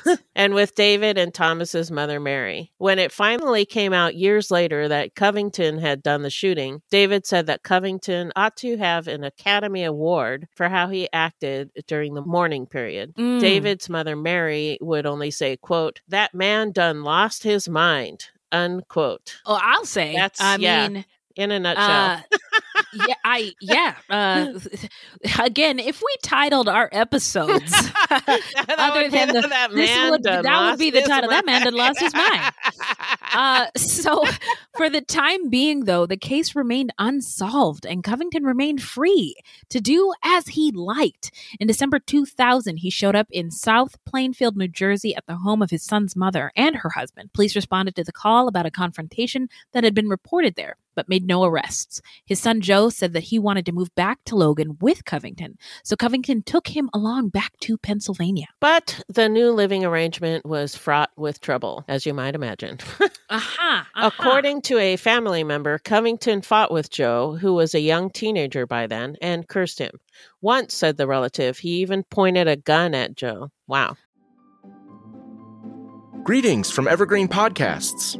S3: that.
S2: and with David and Thomas's mother Mary. When it finally came out years later that Covington had done the shooting, David said that Covington ought to have an Academy Award for how he acted during the mourning period.
S3: Mm.
S2: David's mother Mary would only say, quote, that man done lost his mind, unquote.
S3: Oh, I'll say.
S2: That's-
S3: I
S2: yeah.
S3: mean,
S2: In a nutshell.
S3: Uh, yeah, I yeah. Uh, again, if we titled our episodes
S2: That
S3: other
S2: would be
S3: than the,
S2: that
S3: this would that would be the title. That man done lost his mind. Uh, so, for the time being, though, the case remained unsolved and Covington remained free to do as he liked. In December 2000, he showed up in South Plainfield, New Jersey, at the home of his son's mother and her husband. Police responded to the call about a confrontation that had been reported there. But made no arrests. His son Joe said that he wanted to move back to Logan with Covington, so Covington took him along back to Pennsylvania.
S2: But the new living arrangement was fraught with trouble, as you might imagine.
S3: Aha!
S2: According to a family member, Covington fought with Joe, who was a young teenager by then, and cursed him. Once, said the relative, he even pointed a gun at Joe. Wow.
S5: Greetings from Evergreen Podcasts.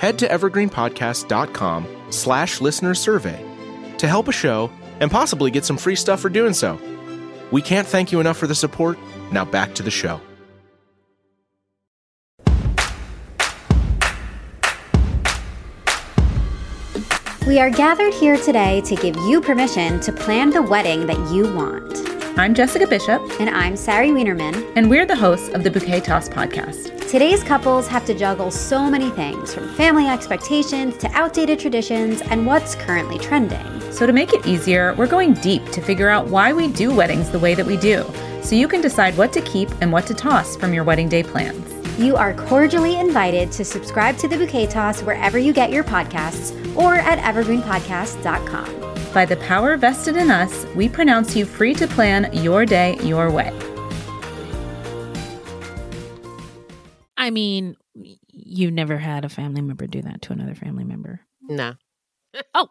S5: Head to evergreenpodcast.com slash listener survey to help a show and possibly get some free stuff for doing so. We can't thank you enough for the support. Now back to the show.
S6: We are gathered here today to give you permission to plan the wedding that you want.
S7: I'm Jessica Bishop.
S6: And I'm Sari Wienerman.
S7: And we're the hosts of the Bouquet Toss podcast.
S6: Today's couples have to juggle so many things from family expectations to outdated traditions and what's currently trending.
S7: So, to make it easier, we're going deep to figure out why we do weddings the way that we do, so you can decide what to keep and what to toss from your wedding day plans.
S6: You are cordially invited to subscribe to the Bouquet Toss wherever you get your podcasts or at evergreenpodcast.com.
S7: By the power vested in us, we pronounce you free to plan your day your way.
S3: I mean, you never had a family member do that to another family member.
S2: No.
S3: oh,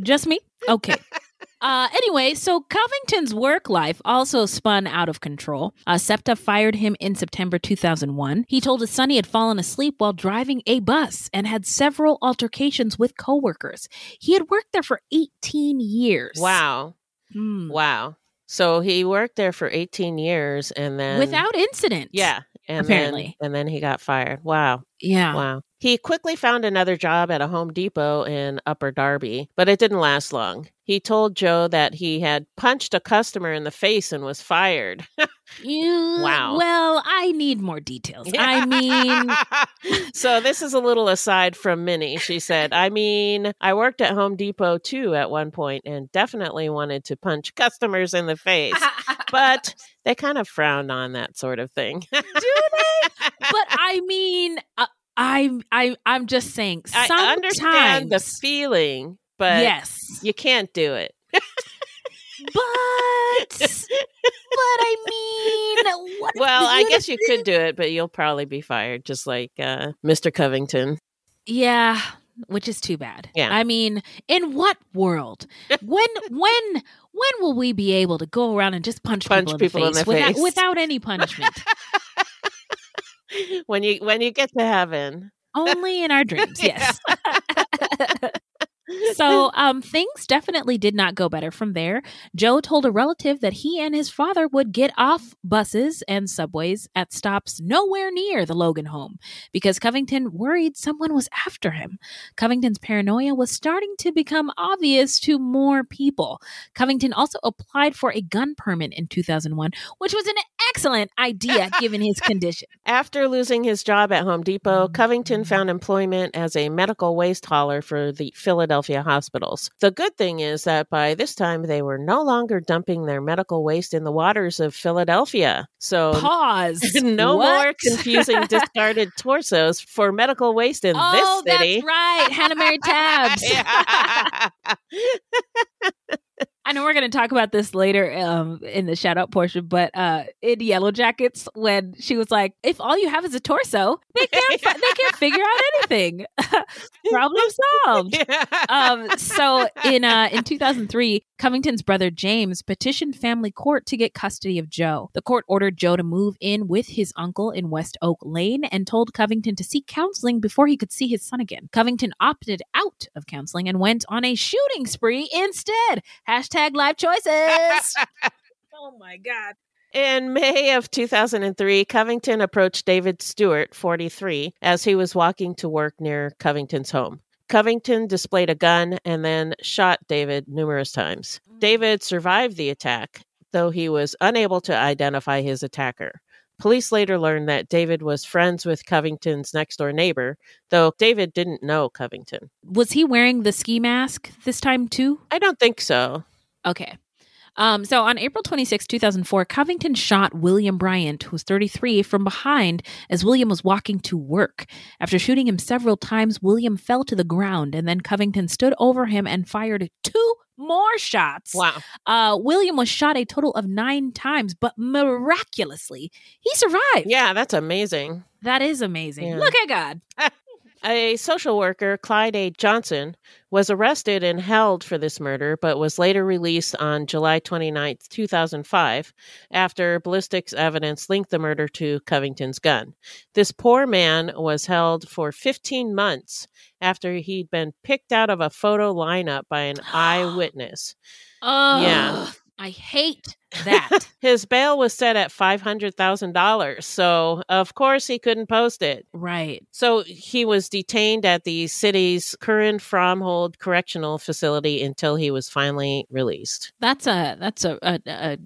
S3: just me? Okay. Uh, anyway, so Covington's work life also spun out of control. Uh, SEPTA fired him in September 2001. He told his son he had fallen asleep while driving a bus and had several altercations with coworkers. He had worked there for 18 years.
S2: Wow.
S3: Hmm.
S2: Wow. So he worked there for 18 years and then
S3: Without incident.
S2: Yeah. And
S3: apparently.
S2: Then, and then he got fired. Wow.
S3: Yeah.
S2: Wow. He quickly found another job at a Home Depot in Upper Darby, but it didn't last long. He told Joe that he had punched a customer in the face and was fired.
S3: You,
S2: Wow.
S3: Well, I need more details. I mean,
S2: so this is a little aside from Minnie. She said, I mean, I worked at Home Depot too at one point and definitely wanted to punch customers in the face, but they kind of frowned on that sort of thing.
S3: do they? But I mean, uh, I'm I I'm just saying. Sometimes,
S2: I understand the feeling, but
S3: yes,
S2: you can't do it.
S3: but but I mean, what?
S2: Well, I guess you could do it, but you'll probably be fired, just like uh, Mr. Covington.
S3: Yeah, which is too bad.
S2: Yeah.
S3: I mean, in what world? When when when will we be able to go around and just punch,
S2: Punch
S3: people, in,
S2: people
S3: the
S2: in
S3: face,
S2: the
S3: without,
S2: face.
S3: without any punishment?
S2: when you when you get to heaven.
S3: Only in our dreams, yes. so um, things definitely did not go better from there. Joe told a relative that he and his father would get off buses and subways at stops nowhere near the Logan home because Covington worried someone was after him. Covington's paranoia was starting to become obvious to more people. Covington also applied for a gun permit in 2001, which was an excellent idea given his condition.
S2: After losing his job at Home Depot, Covington found employment as a medical waste hauler for the Philadelphia hospitals. The good thing is that by this time they were no longer dumping their medical waste in the waters of Philadelphia. So
S3: Pause.
S2: no
S3: What?
S2: more confusing discarded torsos for medical waste in
S3: oh,
S2: this city.
S3: that's right. Hannah Mary Tabbs. I know we're going to talk about this later um, in the shout out portion, but uh, in Yellowjackets, when she was like, "If all you have is a torso, they can't fi- they can't figure out anything. Problem solved." Um, so in uh, in 2003, Covington's brother James petitioned family court to get custody of Joe. The court ordered Joe to move in with his uncle in West Oak Lane and told Covington to seek counseling before he could see his son again. Covington opted out of counseling and went on a shooting spree instead. Hashtag life choices. oh my god.
S2: In May of 2003, Covington approached David Stewart, 43, as he was walking to work near Covington's home. Covington displayed a gun and then shot David numerous times. Mm. David survived the attack, though he was unable to identify his attacker. Police later learned that David was friends with Covington's next door neighbor, though David didn't know Covington.
S3: Was he wearing the ski mask this time too?
S2: I don't think so.
S3: Okay. Um, so on April 26, 2004, Covington shot William Bryant, who was 33, from behind as William was walking to work. After shooting him several times, William fell to the ground, and then Covington stood over him and fired two more shots.
S2: Wow.
S3: Uh, William was shot a total of nine times, but miraculously, he survived.
S2: Yeah, that's amazing.
S3: That is amazing.
S2: Yeah.
S3: Look at God.
S2: A social worker, Clyde A. Johnson, was arrested and held for this murder, but was later released on July 29, 2005, after ballistics evidence linked the murder to Covington's gun. This poor man was held for 15 months after he'd been picked out of a photo lineup by an eyewitness.
S3: Oh,
S2: Yeah.
S3: I hate that.
S2: His bail was set at $500,000, so of course he couldn't post it.
S3: right.
S2: So he was detained at the city's Curran-Fromhold Correctional Facility until he was finally released.
S3: That's a that's a, a, a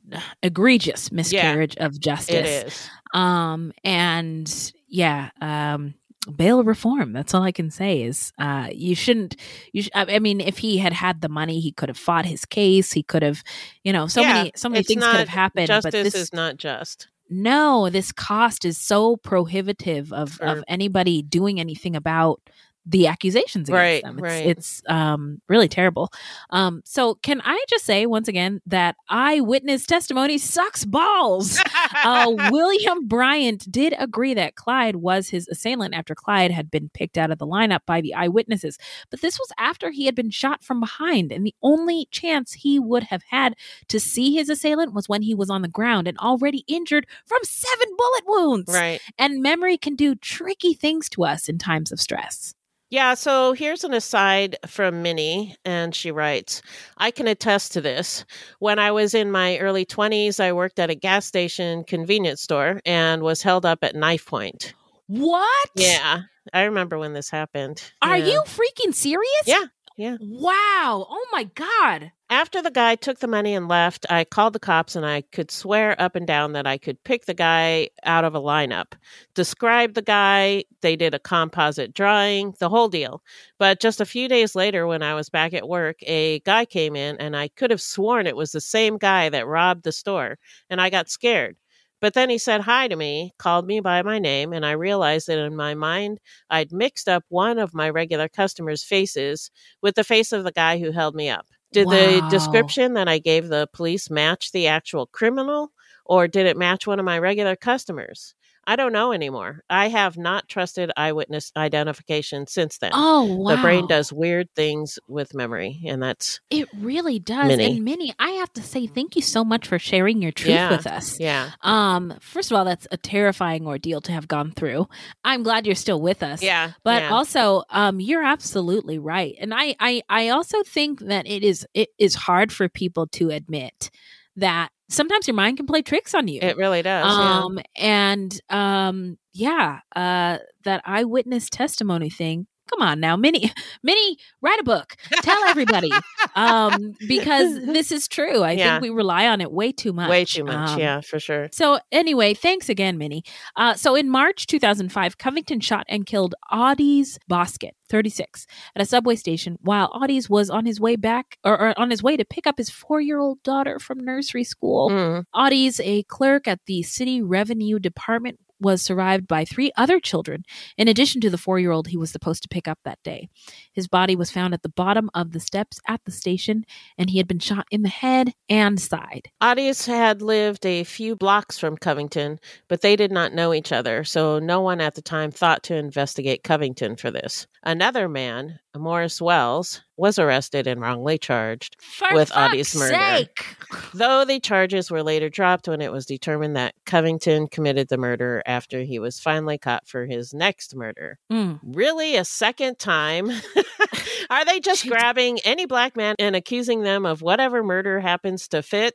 S3: egregious miscarriage of justice.
S2: It is.
S3: Um and yeah, um bail reform. That's all I can say is uh you shouldn't you sh- I mean if he had had the money he could have fought his case, he could have, you know, so
S2: Yeah,
S3: many so many things could have happened
S2: Justice
S3: but this
S2: is not just.
S3: no, this cost is so prohibitive of of anybody doing anything about the accusations against
S2: Right,
S3: them. It's,
S2: right.
S3: it's um really terrible. Um so can I just say once again that eyewitness testimony sucks balls. uh, William Bryant did agree that Clyde was his assailant after Clyde had been picked out of the lineup by the eyewitnesses. But this was after he had been shot from behind, and the only chance he would have had to see his assailant was when he was on the ground and already injured from seven bullet wounds.
S2: Right.
S3: And memory can do tricky things to us in times of stress.
S2: Yeah, so here's an aside from Minnie, and she writes I can attest to this. When I was in my early 20s, I worked at a gas station convenience store and was held up at knife point.
S3: What?
S2: Yeah. I remember when this happened.
S3: Are
S2: Yeah.
S3: you freaking serious?
S2: Yeah. Yeah.
S3: Wow. Oh my God.
S2: After the guy took the money and left, I called the cops and I could swear up and down that I could pick the guy out of a lineup, describe the guy. They did a composite drawing, the whole deal. But just a few days later, when I was back at work, a guy came in and I could have sworn it was the same guy that robbed the store. And I got scared. But then he said hi to me, called me by my name, and I realized that in my mind, I'd mixed up one of my regular customers' faces with the face of the guy who held me up. Did the description that I gave the police match the actual criminal, or did it match one of my regular customers? I don't know anymore. I have not trusted eyewitness identification since then.
S3: Oh, wow.
S2: The brain does weird things with memory, and that's
S3: It really does. And Minnie, I have to say thank you so much for sharing your truth
S2: Yeah.
S3: with us.
S2: Yeah.
S3: Um, first of all, that's a terrifying ordeal to have gone through. I'm glad you're still with us.
S2: Yeah,
S3: But
S2: yeah.
S3: also, um, you're absolutely right. And I, I I also think that it is it is hard for people to admit that sometimes your mind can play tricks on you.
S2: it really does. yeah.
S3: um and um yeah uh that eyewitness testimony thing come on now minnie minnie write a book tell everybody um because this is true i
S2: Yeah.
S3: think we rely on it way too much
S2: Way too much.
S3: Um,
S2: yeah, for sure.
S3: so anyway, thanks again, Minnie. Uh, so in March 2005, Covington shot and killed Audie's Bosket, 36, at a subway station while Audie's was on his way back or, or on his way to pick up his four-year-old daughter from nursery school.
S2: Mm.
S3: Audie's, a clerk at the city revenue department, was survived by three other children, in addition to the four year old he was supposed to pick up that day. His body was found at the bottom of the steps at the station, and he had been shot in the head and side.
S2: Audie's had lived a few blocks from Covington, but they did not know each other, so no one at the time thought to investigate Covington for this. Another man, Morris Wells, was arrested and wrongly charged
S3: For
S2: with Audie's murder.
S3: sake!
S2: Though the charges were later dropped when it was determined that Covington committed the murder after he was finally caught for his next murder.
S3: Mm.
S2: Really, a second time? Are they just grabbing any black man and accusing them of whatever murder happens to fit?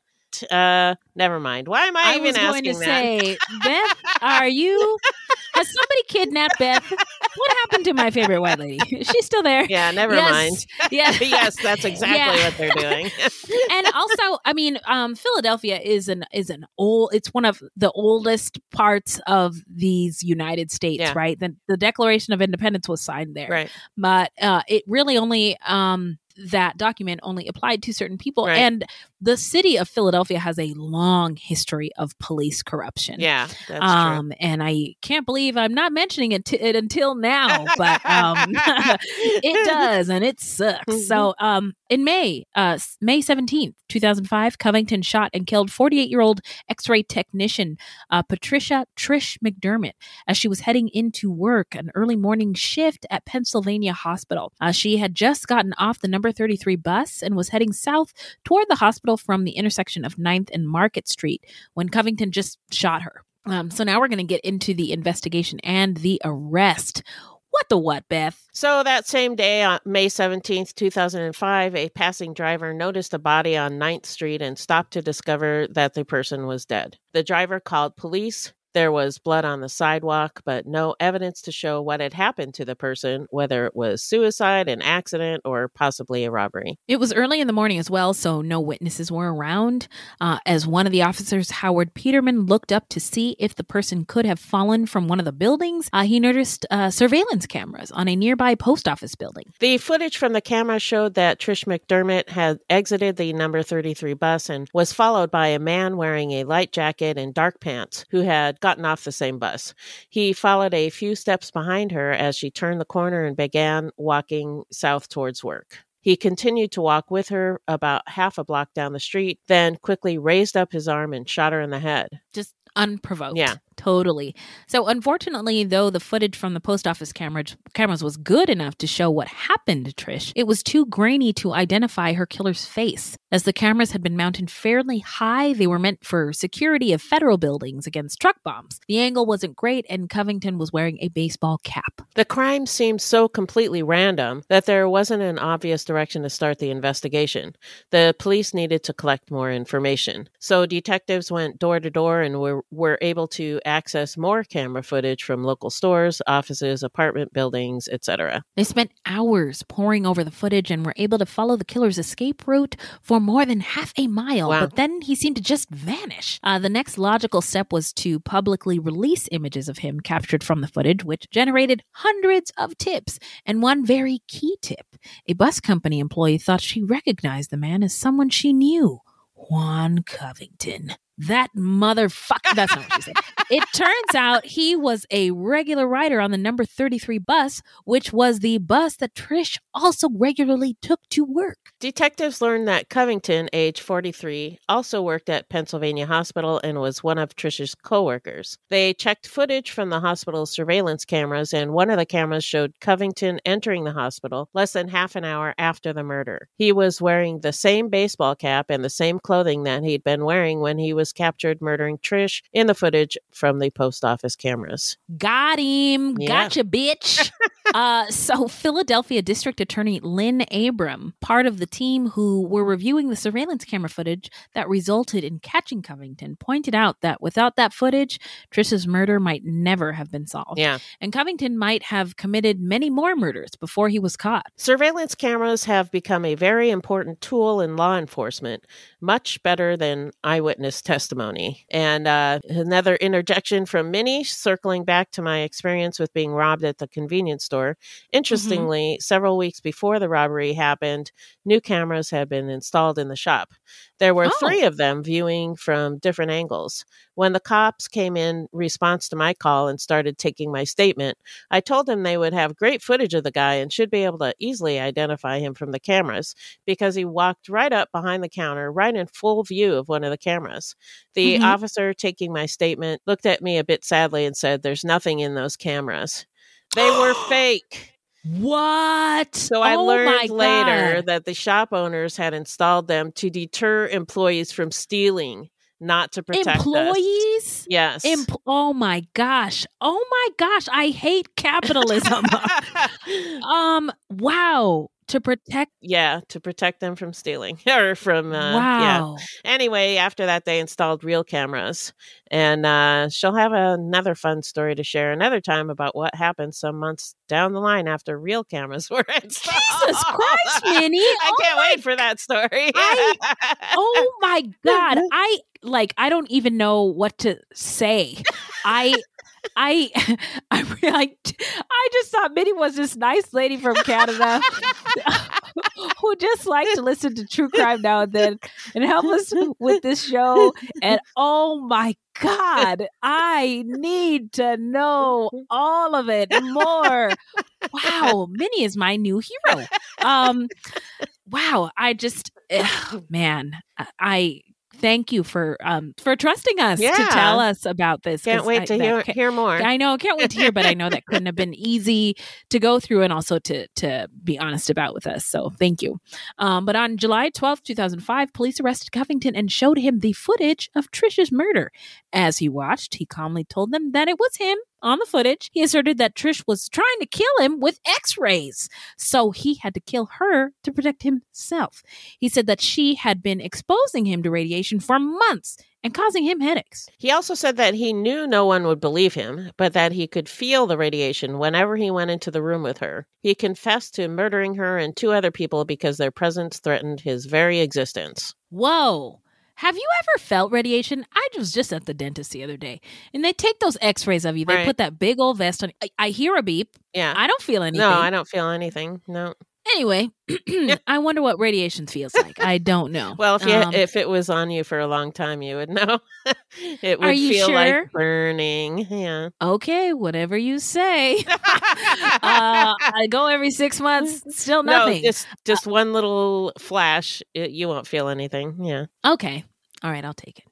S2: Uh, never mind. Why am I,
S3: I
S2: even
S3: was going
S2: asking
S3: to
S2: that?
S3: say, Beth, are you? Has somebody kidnapped Beth? What happened to my favorite white lady? She's still there?
S2: Yeah, never
S3: Yes.
S2: mind.
S3: Yeah.
S2: yes, that's exactly
S3: Yeah.
S2: what they're doing.
S3: and also, I mean, um, Philadelphia is an is an old. It's one of the oldest parts of these United States,
S2: Yeah.
S3: right? The, the Declaration of Independence was signed there,
S2: Right.
S3: But uh, it really only um, that document only applied to certain people,
S2: Right.
S3: and the city of Philadelphia has a long history of police corruption.
S2: Yeah, that's true.
S3: um, and I can't believe I'm not mentioning it, t- it until now, but um, it does, and it sucks. So, um, in May, uh, May 17th, 2005, Covington shot and killed 48 year old x ray technician uh, Patricia Trish McDermott as she was heading into work, an early morning shift at Pennsylvania Hospital. Uh, she had just gotten off the number 33 bus and was heading south toward the hospital from the intersection of 9th and Market Street when Covington just shot her. Um, so now we're going to get into the investigation and the arrest. What the what, Beth?
S2: So that same day, on May 17th, 2005, a passing driver noticed a body on 9th Street and stopped to discover that the person was dead. The driver called police. There was blood on the sidewalk, but no evidence to show what had happened to the person, whether it was suicide, an accident, or possibly a robbery.
S3: It was early in the morning as well, so no witnesses were around. Uh, as one of the officers, Howard Peterman, looked up to see if the person could have fallen from one of the buildings, uh, he noticed uh, surveillance cameras on a nearby post office building.
S2: The footage from the camera showed that Trish McDermott had exited the number 33 bus and was followed by a man wearing a light jacket and dark pants who had gotten off the same bus. He followed a few steps behind her as she turned the corner and began walking south towards work. He continued to walk with her about half a block down the street, then quickly raised up his arm and shot her in the head.
S3: Just unprovoked.
S2: Yeah.
S3: Totally. So, unfortunately, though the footage from the post office camera, cameras was good enough to show what happened to Trish, it was too grainy to identify her killer's face. As the cameras had been mounted fairly high, they were meant for security of federal buildings against truck bombs. The angle wasn't great, and Covington was wearing a baseball cap.
S2: The crime seemed so completely random that there wasn't an obvious direction to start the investigation. The police needed to collect more information. So detectives went door to door and were, were able to access more camera footage from local stores, offices, apartment buildings, etc.
S3: They spent hours poring over the footage and were able to follow the killer's escape route for more than half a mile.
S2: Wow.
S3: But then he seemed to just vanish. Uh, the next logical step was to publicly release images of him captured from the footage, which generated hundreds of tips. And one very key tip a bus company employee thought she recognized the man as someone she knew Juan Covington. That motherfucker. That's not what she said. It turns out he was a regular rider on the number 33 bus, which was the bus that Trish also regularly took to work.
S2: Detectives learned that Covington, age 43, also worked at Pennsylvania Hospital and was one of Trish's coworkers. They checked footage from the hospital's surveillance cameras, and one of the cameras showed Covington entering the hospital less than half an hour after the murder. He was wearing the same baseball cap and the same clothing that he'd been wearing when he was captured murdering Trish in the footage from the post office cameras.
S3: Got him.
S2: Yeah.
S3: Gotcha, bitch. uh, so, Philadelphia District Attorney Lynne Abraham, part of the team who were reviewing the surveillance camera footage that resulted in catching Covington, pointed out that without that footage, Trish's murder might never have been solved.
S2: Yeah.
S3: And Covington might have committed many more murders before he was caught.
S2: Surveillance cameras have become a very important tool in law enforcement, much better than eyewitness testimony. And uh, another interjection from Minnie, circling back to my experience with being robbed at the convenience store. Interestingly, several weeks before the robbery happened, new cameras had been installed in the shop. There were
S3: Oh.
S2: three of them viewing from different angles. When the cops came in response to my call and started taking my statement, I told them they would have great footage of the guy and should be able to easily identify him from the cameras because he walked right up behind the counter, right in full view of one of the cameras. The
S3: Mhm.
S2: officer taking my statement looked at me a bit sadly and said, There's nothing in those cameras. They were fake.
S3: What?
S2: So I
S3: Oh
S2: learned later that the shop owners had installed them to deter employees from stealing, not to protect us.
S3: Employees?
S2: Yes.
S3: Empl- oh my gosh. Oh my gosh. I hate capitalism. um, wow. To protect
S2: yeah, to protect them from stealing or from uh, yeah.
S3: Wow.
S2: Anyway, after that they installed real cameras, and uh, she'll have another fun story to share another time about what happened some months down the line after real cameras were installed.
S3: Jesus Christ, Minnie.
S2: I
S3: Oh
S2: can't
S3: my-
S2: wait for that story.
S3: I- oh my god i like i don't even know what to say i I, I, I, I just thought Minnie was this nice lady from Canada who just liked to listen to true crime now and then and help us with this show. And oh my God, I need to know all of it more. Wow, Minnie is my new hero. Um, wow, I just, ugh, man, I thank you for um for trusting us to tell us about this.
S2: Can't wait
S3: I-
S2: to hear,
S3: ca-
S2: hear more.
S3: I know, can't wait to hear, but I know that couldn't have been easy to go through and also to to be honest about with us. So thank you. Um, but on July twelfth, 2005, police arrested Covington and showed him the footage of Trish's murder. As he watched, he calmly told them that it was him on the footage. He asserted that Trish was trying to kill him with x-rays. So he had to kill her to protect himself. He said that she had been exposing him to radiation for months and causing him headaches.
S2: He also said that he knew no one would believe him, but that he could feel the radiation whenever he went into the room with her. He confessed to murdering her and two other people because their presence threatened his very existence.
S3: Whoa. Have you ever felt radiation? I was just at the dentist the other day, and they take those X-rays of you. They
S2: Right.
S3: put that big old vest on. I, I hear a beep.
S2: Yeah.
S3: I don't feel anything.
S2: No, I don't feel anything. No.
S3: Anyway, I wonder what radiation feels like. I don't know.
S2: Well, if you,
S3: Um,
S2: if it was on you for a long time, you would know. it would feel
S3: sure?
S2: like burning. Yeah.
S3: okay, whatever you say. uh, I go every six months, still nothing.
S2: No, just just one little flash. It, you won't feel anything. Yeah.
S3: Okay. All right, I'll take it.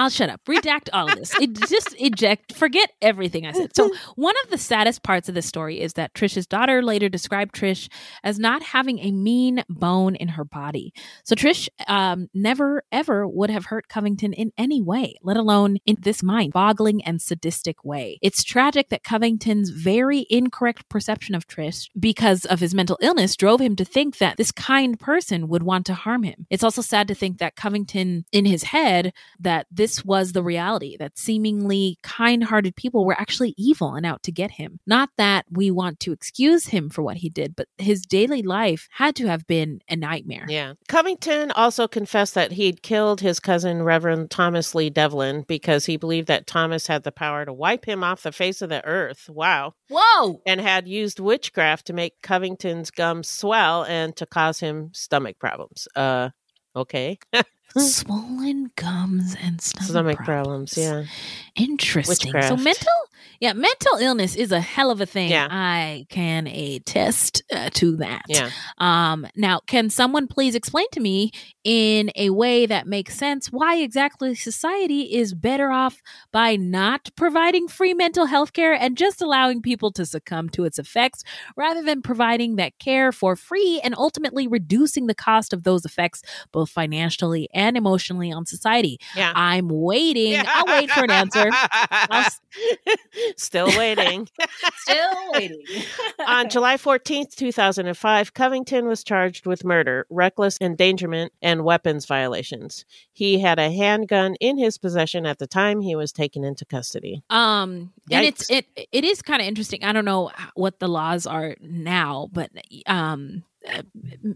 S3: I'll shut up. Redact all of this. It just eject. Forget everything I said. So one of the saddest parts of this story is that Trish's daughter later described Trish as not having a mean bone in her body. So Trish um, never ever would have hurt Covington in any way, let alone in this mind-boggling and sadistic way. It's tragic that Covington's very incorrect perception of Trish because of his mental illness drove him to think that this kind person would want to harm him. It's also sad to think that Covington in his head that that this was the reality that seemingly kind hearted people were actually evil and out to get him. Not that we want to excuse him for what he did, but his daily life had to have been a nightmare.
S2: Yeah. Covington also confessed that he'd killed his cousin, Reverend Thomas Lee Devlin, because he believed that Thomas had the power to wipe him off the face of the earth. Wow.
S3: Whoa.
S2: And had used witchcraft to make Covington's gums swell and to cause him stomach problems. Uh, okay.
S3: Swollen gums and stomach,
S2: stomach
S3: problems.
S2: problems. Yeah.
S3: Interesting. So mental, yeah, mental illness is a hell of a thing.
S2: Yeah.
S3: I can attest uh, to that.
S2: Yeah.
S3: Um, now, can someone please explain to me in a way that makes sense why exactly society is better off by not providing free mental health care and just allowing people to succumb to its effects rather than providing that care for free and ultimately reducing the cost of those effects both financially and emotionally on society?
S2: Yeah.
S3: I'm waiting. I'll wait for an answer. S-
S2: Still waiting.
S3: Still waiting.
S2: On July 14th, 2005, Covington was charged with murder, reckless endangerment, and weapons violations. He had a handgun in his possession at the time he was taken into custody.
S3: Um, and it's it it is kind of interesting. I don't know what the laws are now, but um, uh,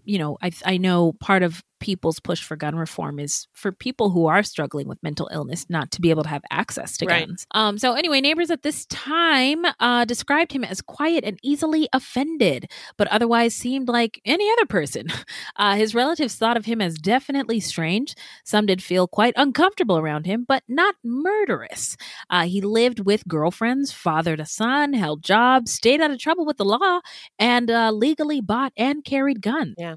S3: you know, I I know part of people's push for gun reform is for people who are struggling with mental illness not to be able to have access to
S2: Right.
S3: guns. Um, so anyway, neighbors at this time uh, described him as quiet and easily offended, but otherwise seemed like any other person. Uh, his relatives thought of him as definitely strange. Some did feel quite uncomfortable around him, but not murderous. Uh, he lived with girlfriends, fathered a son, held jobs, stayed out of trouble with the law, and uh, legally bought and carried guns.
S2: Yeah.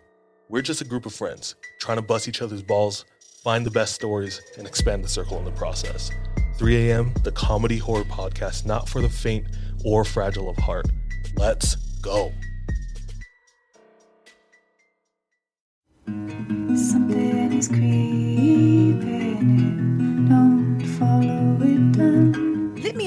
S8: We're just a group of friends trying to bust each other's balls, find the best stories, and expand the circle in the process. 3 a.m., the comedy horror podcast not for the faint or fragile of heart. Let's go.
S9: Something is.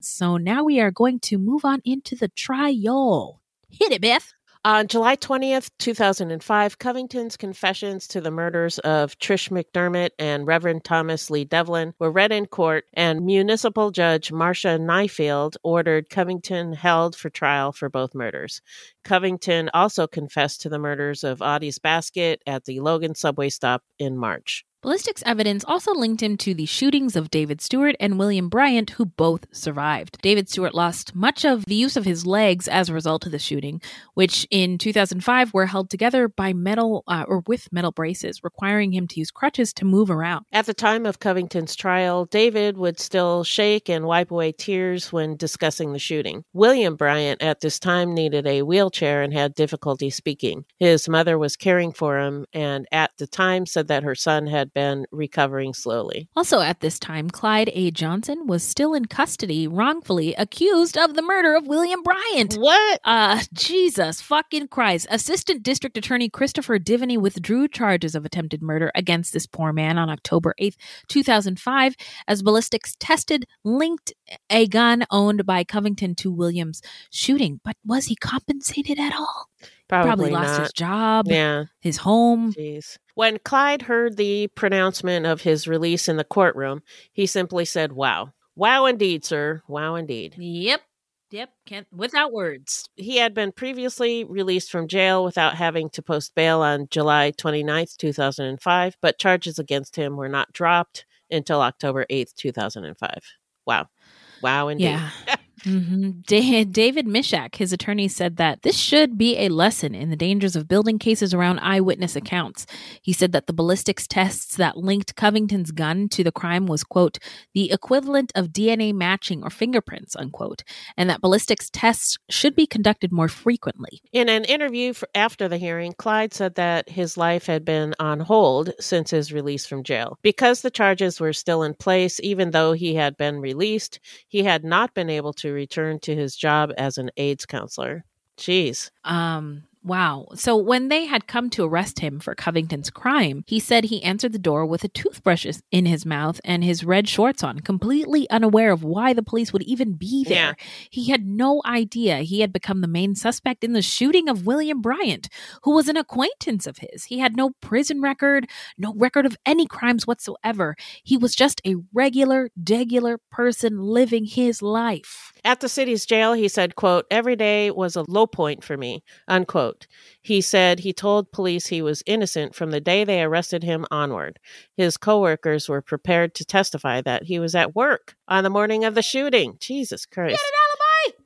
S3: So now we are going to move on into the trial. Hit it, Beth.
S2: On July 20th, 2005, Covington's confessions to the murders of Trish McDermott and Reverend Thomas Lee Devlin were read in court, and Municipal Judge Marsha Neifield ordered Covington held for trial for both murders. Covington also confessed to the murders of Otis Baskette at the Logan subway stop in March.
S3: Ballistics evidence also linked him to the shootings of David Stewart and William Bryant, who both survived. David Stewart lost much of the use of his legs as a result of the shooting, which in 2005 were held together by metal uh, or with metal braces, requiring him to use crutches to move around.
S2: At the time of Covington's trial, David would still shake and wipe away tears when discussing the shooting. William Bryant at this time needed a wheelchair and had difficulty speaking. His mother was caring for him and at the time said that her son had been recovering slowly.
S3: Also, at this time, Clyde A. Johnson was still in custody, wrongfully accused of the murder of William Bryant.
S2: What?
S3: Uh, Jesus fucking Christ. Assistant District Attorney Christopher Divany withdrew charges of attempted murder against this poor man on October 8th, 2005, as ballistics tested linked a gun owned by Covington to Williams' shooting. But was he compensated at all?
S2: Probably,
S3: lost
S2: not.
S3: his job,
S2: Yeah.
S3: his home.
S2: Jeez. When Clyde heard the pronouncement of his release in the courtroom, he simply said, Wow. Wow, indeed, sir. Wow, indeed.
S3: Yep. Yep. Can't without words.
S2: He had been previously released from jail without having to post bail on July 29th, 2005, but charges against him were not dropped until October 8th, 2005. Wow. Wow, indeed.
S3: Yeah. hmm Da- David Mishak, his attorney, said that this should be a lesson in the dangers of building cases around eyewitness accounts. He said that the ballistics tests that linked Covington's gun to the crime was, quote, the equivalent of DNA matching or fingerprints, unquote, and that ballistics tests should be conducted more frequently.
S2: In an interview for, after the hearing, Clyde said that his life had been on hold since his release from jail. Because the charges were still in place, even though he had been released, he had not been able to return to his job as an AIDS counselor. Jeez.
S3: Um, wow. So when they had come to arrest him for Covington's crime, he said he answered the door with a toothbrush in his mouth and his red shorts on, completely unaware of why the police would even be there. He had no idea he had become the main suspect in the shooting of William Bryant, who was an acquaintance of his. He had no prison record, no record of any crimes whatsoever. He was just a regular, degular person living his life.
S2: At the city's jail, he said, quote, every day was a low point for me, unquote. He said he told police he was innocent from the day they arrested him onward. His coworkers were prepared to testify that he was at work on the morning of the shooting. Jesus Christ.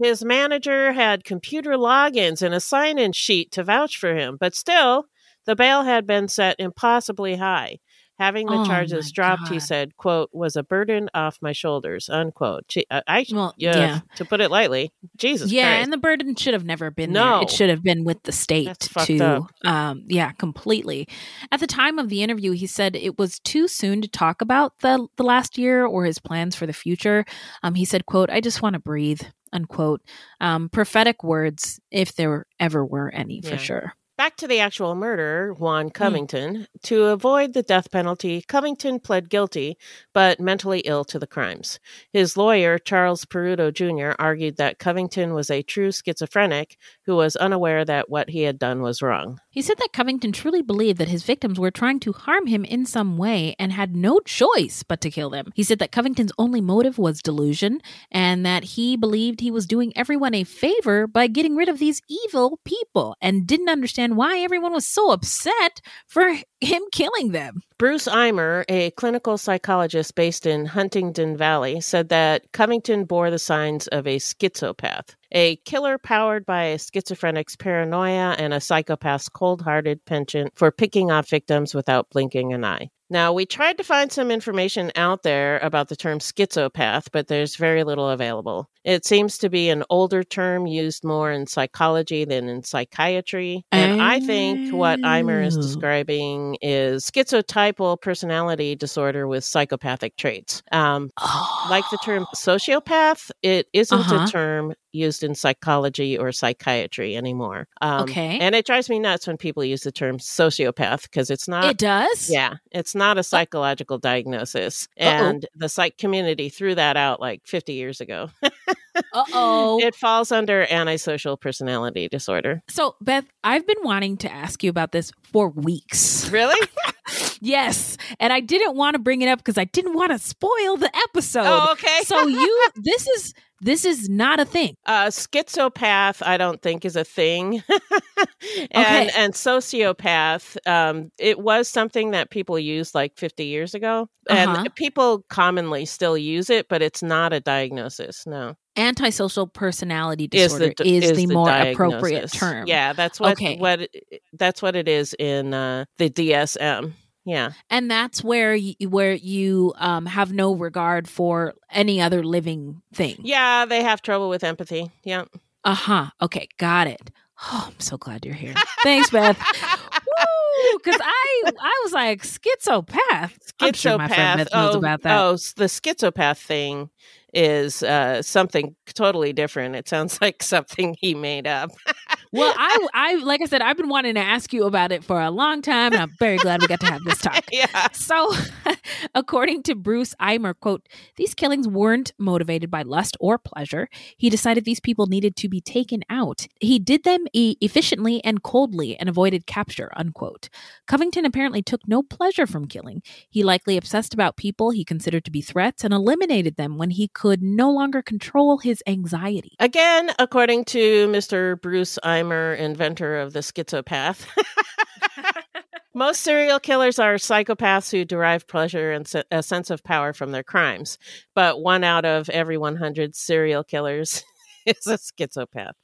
S2: His manager had computer logins and a sign in sheet to vouch for him, but still, the bail had been set impossibly high. Having the
S3: Oh,
S2: charges dropped, he said, quote, was a burden off my shoulders, unquote. I, I
S3: Well,
S2: yeah,
S3: yeah.
S2: to put it lightly. Jesus
S3: yeah,
S2: Christ.
S3: and the burden should have never been
S2: No.
S3: there. It should have been with the state to um yeah, completely. At the time of the interview, he said it was too soon to talk about the the last year or his plans for the future. Um he said, quote, I just want to breathe, unquote. Um prophetic words if there ever were any for sure.
S2: Back to the actual murderer,
S3: Hmm.
S2: Juan Covington. To avoid the death penalty, Covington pled guilty, but mentally ill to the crimes. His lawyer, Charles Peruto Jr., argued that Covington was a true schizophrenic who was unaware that what he had done was wrong.
S3: He said that Covington truly believed that his victims were trying to harm him in some way and had no choice but to kill them. He said that Covington's only motive was delusion and that he believed he was doing everyone a favor by getting rid of these evil people and didn't understand why everyone was so upset for him killing them.
S2: Bruce Eimer, a clinical psychologist based in Huntingdon Valley, said that Covington bore the signs of a schizopath, a killer powered by a schizophrenic's paranoia and a psychopath's cold hearted penchant for picking off victims without blinking an eye. Now, we tried to find some information out there about the term schizopath, but there's very little available. It seems to be an older term used more in psychology than in psychiatry. And I think what Eimer is
S3: Oh.
S2: describing is schizotypal personality disorder with psychopathic traits. Um, Like the term sociopath, it isn't
S3: Uh-huh.
S2: a term used in psychology or psychiatry anymore. Um,
S3: Okay.
S2: And it drives me nuts when people use the term sociopath because it's not.
S3: It does?
S2: Yeah. It's not a psychological diagnosis.
S3: Uh-oh.
S2: And the psych community threw that out like 50 years ago.
S3: Uh oh.
S2: It falls under antisocial personality disorder.
S3: So, Beth, I've been wanting to ask you about this for weeks.
S2: Really?
S3: yes. And I didn't want to bring it up because I didn't want to spoil the episode.
S2: Oh, okay.
S3: so you this is this is not a thing.
S2: Uh, schizopath, I don't think is a thing, and
S3: Okay.
S2: and sociopath, um, it was something that people used like 50 years ago,
S3: Uh-huh.
S2: and people commonly still use it, but it's not a diagnosis. No,
S3: Antisocial personality
S2: is
S3: disorder
S2: the
S3: is the, more appropriate term.
S2: Yeah, that's what
S3: Okay.
S2: what that's what it is in uh, the DSM. Yeah.
S3: and that's where you, where you um, have no regard for any other living thing.
S2: Yeah, they have trouble with empathy. Yeah.
S3: Uh huh. Okay, got it. Oh, I'm so glad you're here. Thanks, Beth. Because I I was like schizopath. I'm sure my friend Beth knows
S2: oh,
S3: about that.
S2: Oh, the schizopath thing is uh, something totally different. It sounds like something he made up.
S3: Well, I, I, like I said, I've been wanting to ask you about it for a long time, and I'm very glad we got to have this talk.
S2: yeah.
S3: So, according to Bruce Eimer, quote, these killings weren't motivated by lust or pleasure. He decided these people needed to be taken out. He did them e- efficiently and coldly and avoided capture, unquote. Covington apparently took no pleasure from killing. He likely obsessed about people he considered to be threats and eliminated them when he could no longer control his anxiety.
S2: Again, according to Mr. Bruce Eimer, inventor of the schizopath. Most serial killers are psychopaths who derive pleasure and se- a sense of power from their crimes, but one out of every 100 serial killers is a schizopath.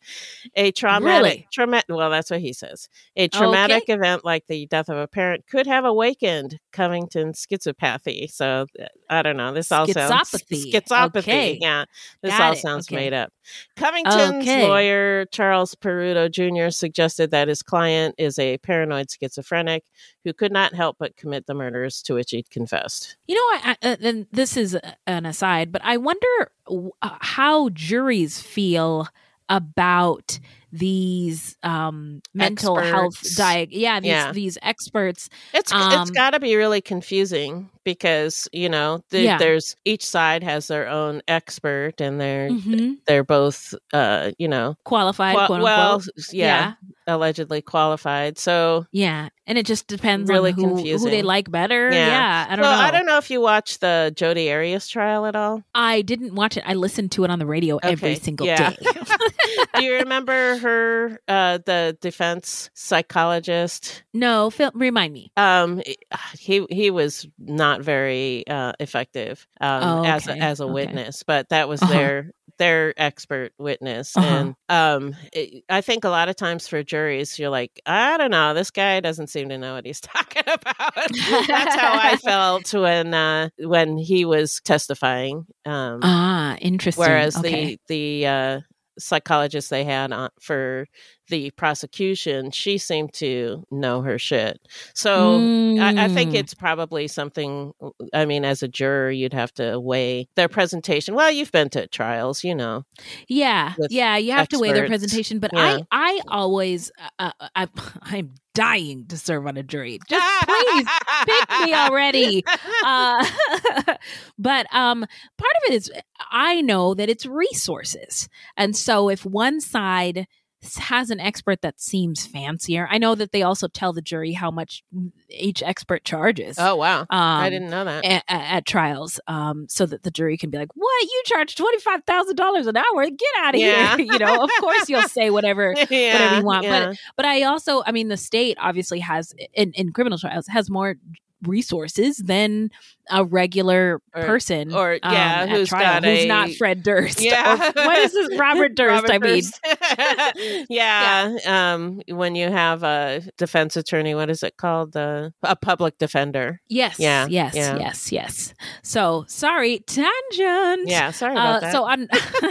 S2: A traumatic,
S3: Really?
S2: trauma- well, that's what he says. A traumatic event like the death of a parent could have awakened Covington's schizopathy. So uh, I don't know. This all sounds
S3: Schizopathy. Okay.
S2: Yeah, this
S3: Got
S2: all
S3: it.
S2: sounds
S3: Okay.
S2: made up. Covington's
S3: Okay.
S2: lawyer, Charles Peruto Jr., suggested that his client is a paranoid schizophrenic who could not help but commit the murders to which he'd confessed.
S3: You know, I, uh, and this is an aside, but I wonder w- uh, how juries feel about these um, mental health
S2: Experts.
S3: diag. Yeah, these
S2: Yeah.
S3: these experts.
S2: It's it's got to be really confusing because you know the,
S3: Yeah.
S2: there's each side has their own expert and they're
S3: Mhm.
S2: they're both uh you know
S3: qualified.
S2: qua-
S3: quote
S2: well
S3: unquote.
S2: yeah, allegedly qualified so
S3: yeah, and it just depends
S2: really
S3: on who, who they like better. Yeah, I don't
S2: so
S3: know.
S2: I don't know if you watched the Jodi Arias trial at all.
S3: I didn't watch it. I listened to it on the radio every single
S2: yeah.
S3: day.
S2: Do you remember her, uh, the defense psychologist?
S3: no, Phil, remind me.
S2: Um, he he was not very uh, effective um,
S3: Oh,
S2: as a, as a
S3: okay.
S2: witness, but that was
S3: Uh-huh.
S2: their their expert witness,
S3: Uh-huh.
S2: and um, it, I think a lot of times for juries, you're like, I don't know, this guy doesn't seem to know what he's talking about. That's how I felt when uh, when he was testifying. Um,
S3: Ah, interesting.
S2: Whereas
S3: Okay.
S2: the the uh, psychologist they had on, for the prosecution, she seemed to know her shit. So I, I think
S3: Mm.
S2: it's probably something. I mean, as a juror, you'd have to weigh their presentation. Well, you've been to trials, you know.
S3: Yeah, yeah, you have to weigh their presentation, but
S2: Yeah.
S3: I, I always, uh, uh, I, I'm dying to serve on a jury. Just please pick me already. Uh, but um, part of it is I know that it's resources, and so if one side has an expert that seems fancier, I know that they also tell the jury how much each expert charges.
S2: Oh wow, I
S3: Um,
S2: didn't know that.
S3: at, at trials, um, so that the jury can be like, "What you charge twenty five thousand dollars an hour? Get out of
S2: Yeah.
S3: here!" you know, of course you'll say whatever whatever you want,
S2: yeah.
S3: but but I also, I mean, the state obviously has in in criminal trials has more resources than a regular
S2: Or-
S3: person
S2: or,
S3: um,
S2: yeah, who's
S3: trial, who's
S2: a-
S3: not Fred Durst.
S2: Yeah.
S3: What is this Robert Durst?
S2: Robert
S3: I mean,
S2: Durst. yeah, Um, when you have a defense attorney, what is it called? Uh, a public defender.
S3: Yes.
S2: Yeah.
S3: Yes.
S2: yeah.
S3: Yes. Yes. So sorry, tangent.
S2: Yeah, sorry about
S3: Uh,
S2: that.
S3: So on,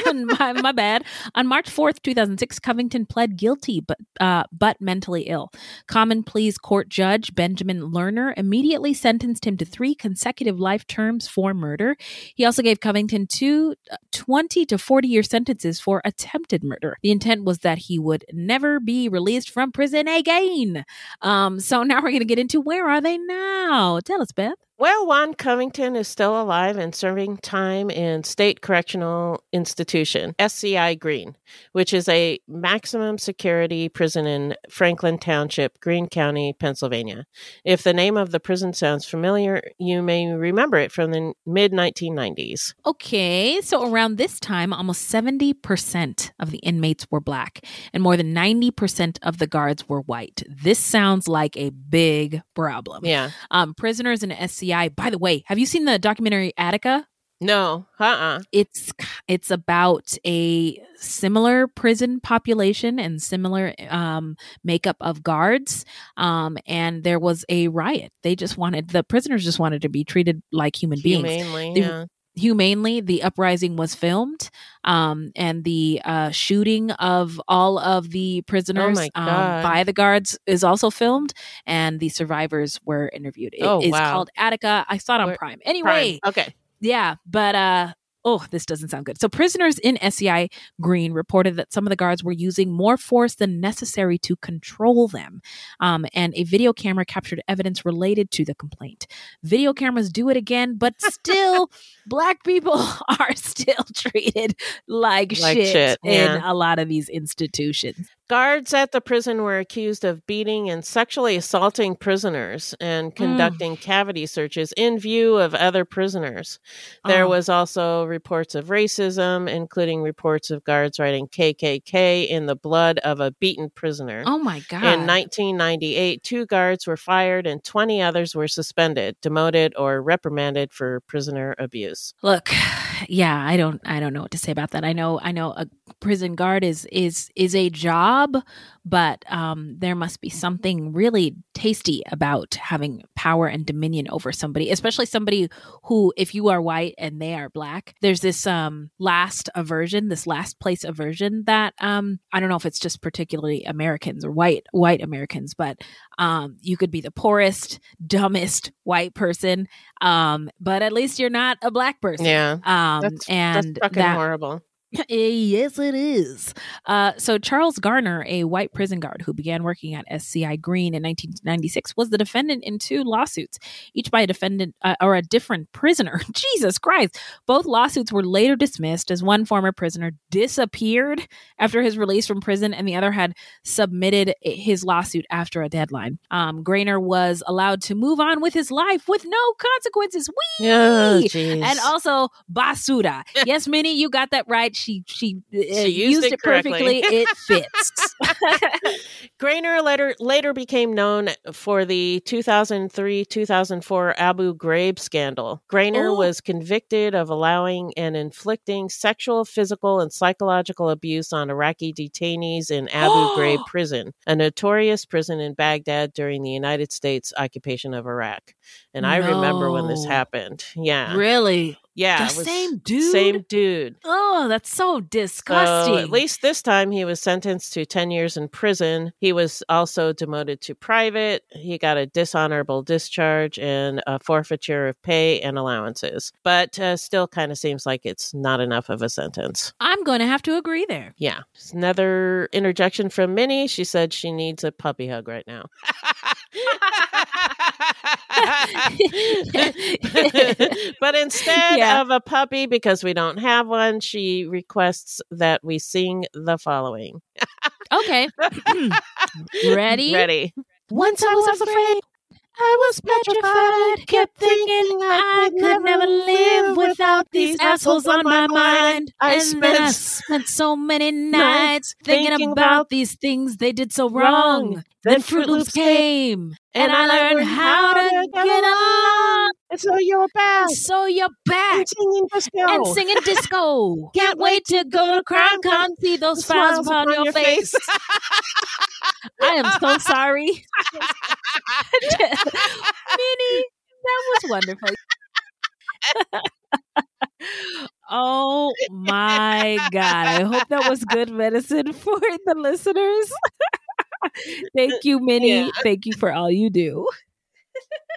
S3: on my, my bad. On March fourth, two thousand six, Covington pled guilty, but uh, but mentally ill. Common Pleas Court Judge Benjamin Lerner immediately sentenced him to three consecutive life terms for murder. He also gave Covington two uh, 20 to 40 year sentences for attempted murder. The intent was that he would never be released from prison again. Um, so now we're going to get into where are they now? Tell us, Beth.
S2: Well, Juan Covington is still alive and serving time in State Correctional Institution, SCI Greene, which is a maximum security prison in Franklin Township, Greene County, Pennsylvania. If the name of the prison sounds familiar, you may remember it from the mid 1990s.
S3: Okay, so around this time, almost 70% of the inmates were black, and more than 90% of the guards were white. This sounds like a big problem.
S2: Yeah.
S3: Um, prisoners in SCI, by the way, have you seen the documentary Attica?
S2: No, uh uh
S3: It's it's about a similar prison population and similar um, makeup of guards. Um, and there was a riot. They just wanted the prisoners just wanted to be treated like human beings.
S2: Humanely,
S3: The-
S2: yeah.
S3: Humanely, the uprising was filmed, um, and the uh, shooting of all of the prisoners
S2: Oh
S3: um, by the guards is also filmed, and the survivors were interviewed. It is
S2: Oh, wow.
S3: called Attica. I saw it on Prime. Anyway,
S2: Prime. Okay.
S3: yeah, but uh oh, this doesn't sound good. So prisoners in SCI Greene reported that some of the guards were using more force than necessary to control them. Um, and a video camera captured evidence related to the complaint. Video cameras do it again, but still black people are still treated like,
S2: Like
S3: shit,
S2: shit,
S3: in
S2: yeah.
S3: a lot of these institutions.
S2: Guards at the prison were accused of beating and sexually assaulting prisoners and mm. conducting cavity searches in view of other prisoners. There
S3: Oh.
S2: was also reports of racism, including reports of guards writing KKK in the blood of a beaten prisoner.
S3: Oh my god.
S2: In 1998, two guards were fired and 20 others were suspended, demoted, or reprimanded for prisoner abuse.
S3: Look, yeah, I don't I don't know what to say about that. I know I know a prison guard is is is a job, but um there must be something really tasty about having power and dominion over somebody, especially somebody who if you are white and they are black. There's this um last aversion, this last place aversion that um I don't know if it's just particularly Americans or white white Americans, but um you could be the poorest, dumbest white person um but at least you're not a black person
S2: Yeah.
S3: um
S2: That's-
S3: and
S2: that's fucking
S3: that-
S2: horrible.
S3: yes it is. Uh so charles graner a white prison guard who began working at sci greene in 1996 was the defendant in two lawsuits each by a defendant uh, or a different prisoner. Jesus christ. Both lawsuits were later dismissed as one former prisoner disappeared after his release from prison and the other had submitted his lawsuit after a deadline. Um graner was allowed to move on with his life with no consequences. Whee!
S2: Oh,
S3: and also basura. Yes minnie you got that right she she, uh,
S2: She
S3: used, it, perfectly it fits
S2: Graner later later became known for the 2003-2004 Abu Ghraib scandal. Graner
S3: Oh.
S2: was convicted of allowing and inflicting sexual, physical, and psychological abuse on Iraqi detainees in Abu Ghraib prison, a notorious prison in Baghdad during the United States occupation of Iraq. And I remember when this happened. Yeah.
S3: really
S2: Yeah.
S3: the same dude
S2: Same dude.
S3: oh that's so disgusting
S2: So at least this time he was sentenced to 10 years in prison. He was also demoted to private. He got a dishonorable discharge and a forfeiture of pay and allowances. But uh, still kind of seems like it's not enough of a sentence.
S3: i'm gonna have to agree there
S2: Yeah. Another interjection from Minnie. She said she needs a puppy hug right now. but instead
S3: Yeah.
S2: of a puppy, because we don't have one, she requests that we sing the following.
S3: okay hmm. ready
S2: Ready.
S3: once i was afraid I was petrified, kept thinking I could never live without these assholes on my mind.
S2: I
S3: then I
S2: spent
S3: spent so many nights thinking about these things they did so wrong.
S2: wrong.
S3: Then Fruit Loops came, and I learned how to get along.
S2: And so you're back.
S3: So you're back.
S2: And singing disco.
S3: And singing disco. Can't wait to go to Crime Con, see those smiles upon your face. I am so sorry. Minnie, that was wonderful. oh my God. I hope that was good medicine for the listeners. Thank you, Minnie.
S2: Yeah.
S3: Thank you for all you do.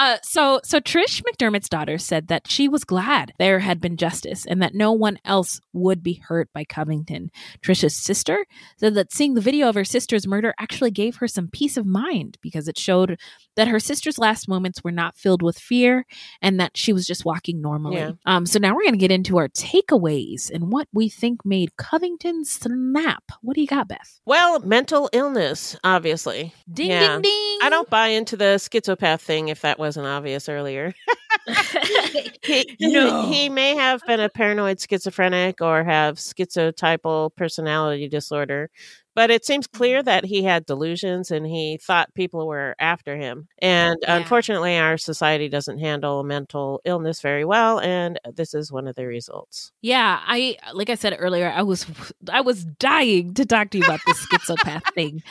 S3: Uh, so, so Trish McDermott's daughter said that she was glad there had been justice and that no one else would be hurt by Covington. Trish's sister said that seeing the video of her sister's murder actually gave her some peace of mind because it showed that her sister's last moments were not filled with fear and that she was just walking normally.
S2: Yeah.
S3: Um, so now we're going to get into our takeaways and what we think made Covington snap. What do you got, Beth?
S2: Well, mental illness, obviously.
S3: Ding,
S2: Yeah.
S3: ding, ding.
S2: I don't buy into the schizopath thing if that wasn't obvious earlier. he,
S3: No.
S2: he may have been a paranoid schizophrenic or have schizotypal personality disorder, but it seems
S3: Mm-hmm.
S2: clear that he had delusions and he thought people were after him. And
S3: Yeah.
S2: unfortunately, our society doesn't handle mental illness very well, and this is one of the results.
S3: Yeah, I like I said earlier, I was I was dying to talk to you about this schizopath thing,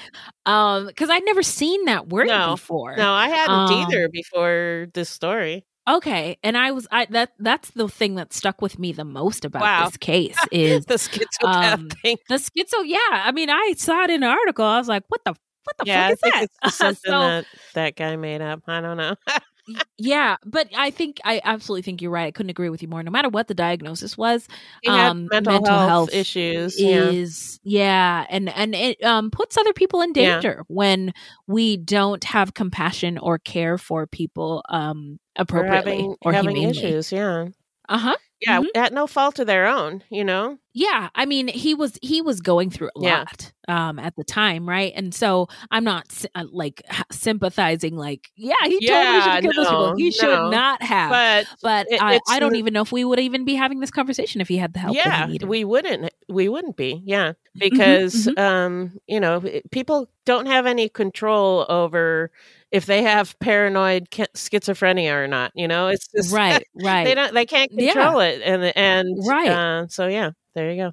S3: um, because I'd never seen that word
S2: No,
S3: before.
S2: No, I hadn't
S3: Um,
S2: either before this story.
S3: Okay, and I was I that that's the thing that stuck with me the most about
S2: Wow.
S3: this case is
S2: the schizopath
S3: um,
S2: thing.
S3: The schizo, yeah. I mean, I saw it in an article. I was like, what the what the
S2: Yeah,
S3: fuck is that?
S2: something
S3: So-
S2: that that guy made up. I don't know.
S3: yeah, but I think I absolutely think you're right. I couldn't agree with you more. No matter what the diagnosis was, um,
S2: mental health issues, yeah.
S3: is yeah, and and it um, puts other people in
S2: Yeah.
S3: danger when we don't have compassion or care for people um
S2: Or
S3: appropriately
S2: having
S3: or
S2: having
S3: humanely.
S2: issues, yeah.
S3: Uh huh.
S2: Yeah, at no fault of their own, you know.
S3: Yeah, I mean, he was he was going through a
S2: Yeah.
S3: lot um at the time, right? And so I'm not uh, like sympathizing like, yeah, he totally should
S2: Yeah,
S3: have killed those people.
S2: no,
S3: He should not have.
S2: But
S3: but
S2: it-
S3: I, I don't even know if we would even be having this conversation if he had the help
S2: yeah, we wouldn't we wouldn't be. Yeah,
S3: Mm-hmm,
S2: because um, you know, people don't have any control over if they have paranoid schizophrenia or not. You know, it's just
S3: Right, right.
S2: they don't they can't
S3: Yeah.
S2: control it, and and
S3: Right.
S2: Uh, so yeah, there you go.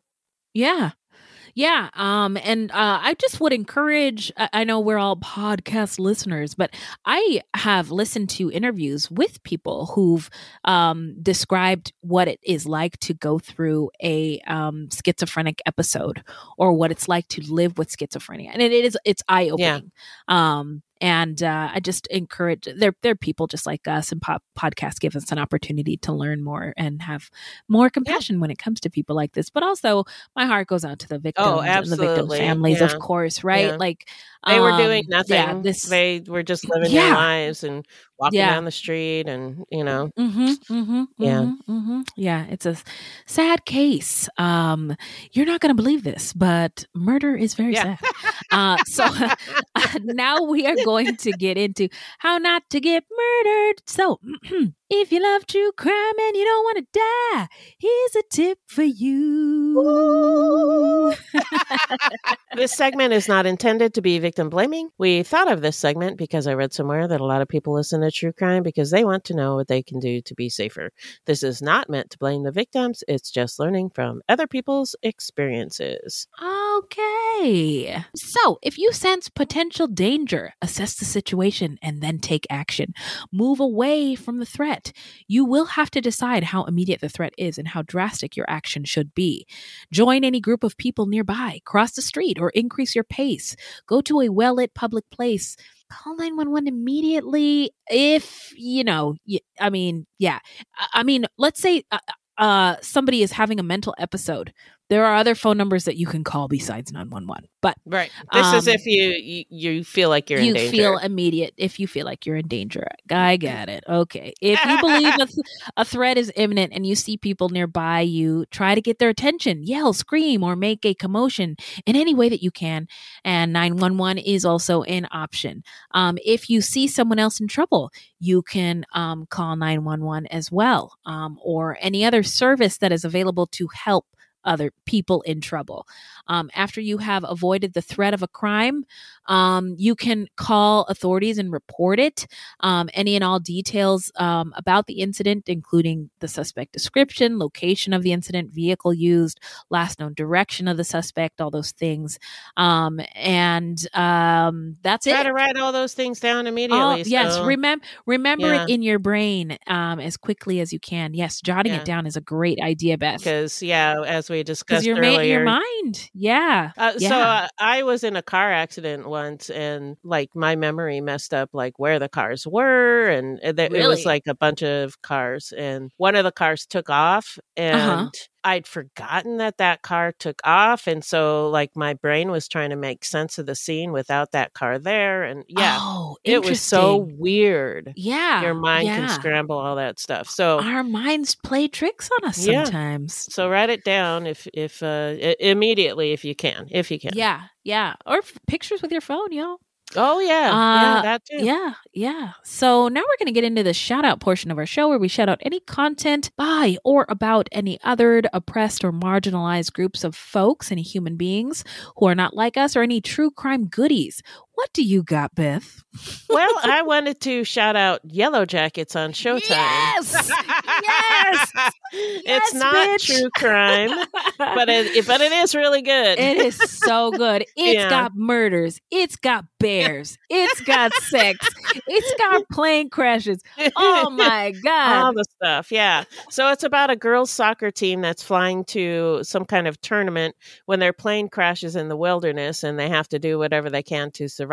S3: Yeah. Yeah. Um, and uh, I just would encourage, I, I know we're all podcast listeners, but I have listened to interviews with people who've um, described what it is like to go through a um, schizophrenic episode or what it's like to live with schizophrenia. And it is, it's eye opening. Um, and uh, I just encourage they're they're people just like us, and pop, podcasts give us an opportunity to learn more and have more compassion when it comes to people like this. But also, my heart goes out to the victims
S2: Oh,
S3: and the victims' families,
S2: Yeah.
S3: of course, right?
S2: Yeah.
S3: Like
S2: They were doing
S3: um,
S2: nothing.
S3: Yeah, this
S2: they were just living
S3: Yeah.
S2: their lives and walking
S3: Yeah.
S2: down the street, and you know,
S3: Mm-hmm, mm-hmm,
S2: Yeah.
S3: mm-hmm, mm-hmm. Yeah, it's a sad case. Um, you're not going to believe this, but murder is very
S2: Yeah.
S3: sad. Uh, so now we are going to get into how not to get murdered. So, if you love true crime and you don't want to die, here's a tip for you.
S2: this segment is not intended to be victim blaming. We thought of this segment because I read somewhere that a lot of people listen to true crime because they want to know what they can do to be safer. This is not meant to blame the victims, it's just learning from other people's experiences.
S3: Ah, Okay. So, if you sense potential danger, assess the situation and then take action. Move away from the threat. You will have to decide how immediate the threat is and how drastic your action should be. Join any group of people nearby, cross the street, or increase your pace. Go to a well lit public place. Call 911 immediately if, you know, i mean, yeah. I- mean, let's say uh, uh, somebody is having a mental episode. There are other phone numbers that you can call besides 911. But
S2: Right. This is
S3: um,
S2: if you, you you feel like you're
S3: you
S2: in danger.
S3: feel immediate if you feel like you're in danger. I got it. Okay. If you believe a, th- a threat is imminent and you see people nearby you, try to get their attention. Yell, scream, or make a commotion in any way that you can. And 911 is also an option. Um, if you see someone else in trouble, you can um, call 911 as well, um, or any other service that is available to help other people in trouble. Um, after you have avoided the threat of a crime, um, you can call authorities and report it. Um, any and all details um, about the incident, including the suspect description, location of the incident, vehicle used, last known direction of the suspect, all those things. Um, and um, that's
S2: Try
S3: it.
S2: Try to write all those things down immediately.
S3: Oh, yes,
S2: so-
S3: remember remember
S2: Yeah.
S3: it in your brain um, as quickly as you can. Yes, jotting
S2: Yeah.
S3: it down is a great idea, Beth.
S2: because yeah, as we discussed
S3: your,
S2: earlier.
S3: your mind. Yeah.
S2: Uh,
S3: yeah.
S2: So uh, I was in a car accident once, and like my memory messed up, like where the cars were, and it, it was like a bunch of cars, and one of the cars took off, and
S3: Uh-huh.
S2: I'd forgotten that that car took off, and so like my brain was trying to make sense of the scene without that car there, and yeah,
S3: Oh,
S2: it was so weird.
S3: Yeah,
S2: your mind
S3: yeah.
S2: can scramble all that stuff. So
S3: Our minds play tricks on us
S2: Yeah.
S3: sometimes.
S2: so write it down if if uh, immediately if you can, if you can.
S3: Yeah, yeah. Or f- pictures with your phone, yo.
S2: Oh yeah,
S3: Uh,
S2: yeah, that too.
S3: Yeah, yeah. So now we're going to get into the shout out portion of our show where we shout out any content by or about any othered, oppressed, or marginalized groups of folks, any human beings who are not like us, or any true crime goodies. What do you got, Beth?
S2: Well, I wanted to shout out Yellowjackets on Showtime.
S3: Yes, yes,
S2: it's not
S3: bitch.
S2: true crime, but it but it is really good.
S3: It is so good. It's
S2: Yeah.
S3: got murders. It's got bears. It's got sex. It's got plane crashes. Oh my god!
S2: All the stuff, yeah. So it's about a girls' soccer team that's flying to some kind of tournament when their plane crashes in the wilderness, and they have to do whatever they can to survive.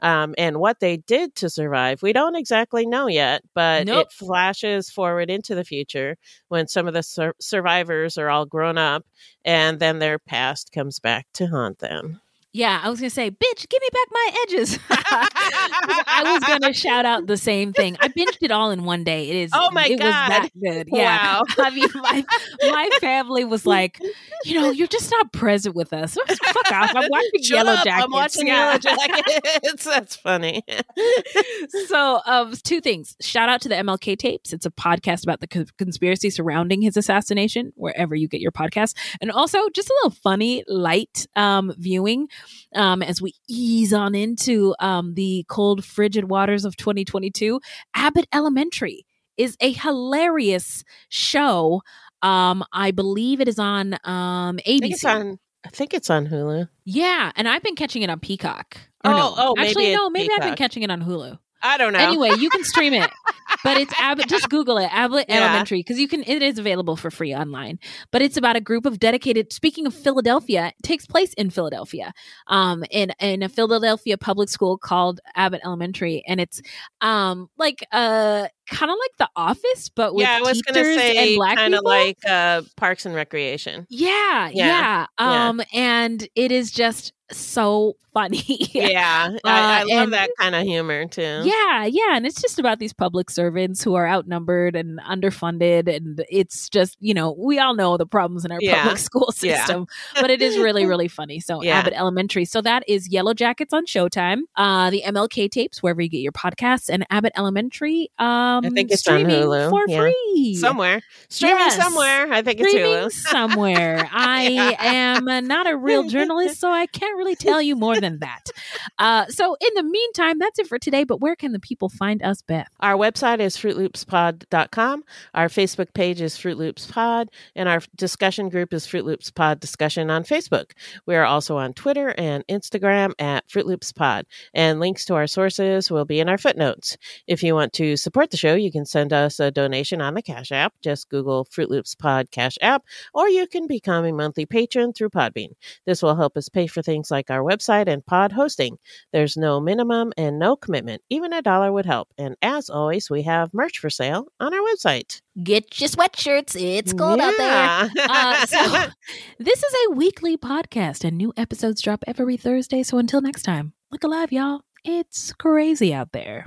S2: Um, and what they did to survive, we don't exactly know yet, but
S3: Nope.
S2: it flashes forward into the future when some of the sur- survivors are all grown up, and then their past comes back to haunt them.
S3: Yeah, I was gonna say, bitch, give me back my edges. I was gonna shout out the same thing. I binged it all in one day. It is.
S2: Oh my
S3: it was that good. Yeah.
S2: Wow.
S3: I mean, my my family was like, you know, you're just not present with us. Fuck off. I'm watching
S2: Shut
S3: Yellow
S2: up,
S3: Jackets.
S2: I'm watching
S3: Yeah.
S2: Yellowjackets. That's funny.
S3: so um two things shout out to the mlk tapes it's a podcast about the co- conspiracy surrounding his assassination wherever you get your podcast and also just a little funny light um viewing um as we ease on into um the cold frigid waters of 2022 abbott elementary is a hilarious show um i believe it is on um abc
S2: I think it's on. I think it's on Hulu.
S3: yeah and i've been catching it on peacock Or
S2: Oh,
S3: no.
S2: oh, maybe
S3: actually no
S2: it's
S3: maybe i've been catching it on hulu
S2: I don't know.
S3: Anyway, you can stream it, but it's Abbott. Just Google it, Abbott
S2: Yeah.
S3: Elementary, because you can. It is available for free online. But it's about a group of dedicated. Speaking of Philadelphia, it takes place in Philadelphia, um, in in a Philadelphia public school called Abbott Elementary, and it's um like uh kind of like The Office, but with
S2: yeah, I was gonna say kind of like uh, Parks and Recreation.
S3: Yeah,
S2: Yeah,
S3: yeah.
S2: yeah.
S3: Um, and it is just so funny.
S2: Yeah, I, I
S3: Uh,
S2: love
S3: and-
S2: that kind of humor too.
S3: Yeah, yeah, and it's just about these public servants who are outnumbered and underfunded, and it's just you know we all know the problems in our
S2: Yeah.
S3: public school
S2: Yeah.
S3: system, but it is really really funny. So
S2: Yeah.
S3: Abbott Elementary, so that is Yellowjackets on Showtime, uh, the MLK tapes wherever you get your podcasts, and Abbott Elementary. Um,
S2: I think it's on
S3: streaming
S2: Hulu
S3: for
S2: yeah.
S3: free
S2: somewhere. Streaming
S3: Yes.
S2: somewhere. I think it's
S3: Streaming
S2: Hulu.
S3: somewhere. I am not a real journalist, so I can't really tell you more than that. Uh, so, in the meantime, that's it for today. But where can the people find us, Beth?
S2: Our website is fruitloopspod.com. Our Facebook page is Fruit Loops Pod, and our discussion group is Fruit Loops Pod Discussion on Facebook. We are also on Twitter and Instagram at Fruit Loops Pod, and links to our sources will be in our footnotes. If you want to support the show, you can send us a donation on the Cash App. Just Google Fruit Loops Pod Cash App, or you can become a monthly patron through Podbean. This will help us pay for things like our website and pod hosting. There's no minimum and no commitment. Even a dollar would help. And as always, we have merch for sale on our website.
S3: Get your sweatshirts. It's cold out there. Uh, so, this is a weekly podcast, and new episodes drop every Thursday. So, until next time, look alive, y'all. It's crazy out there.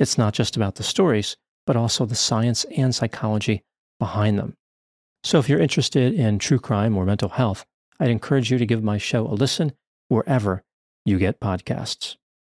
S10: It's not just about the stories, but also the science and psychology behind them. So if you're interested in true crime or mental health, I'd encourage you to give my show a listen wherever you get podcasts.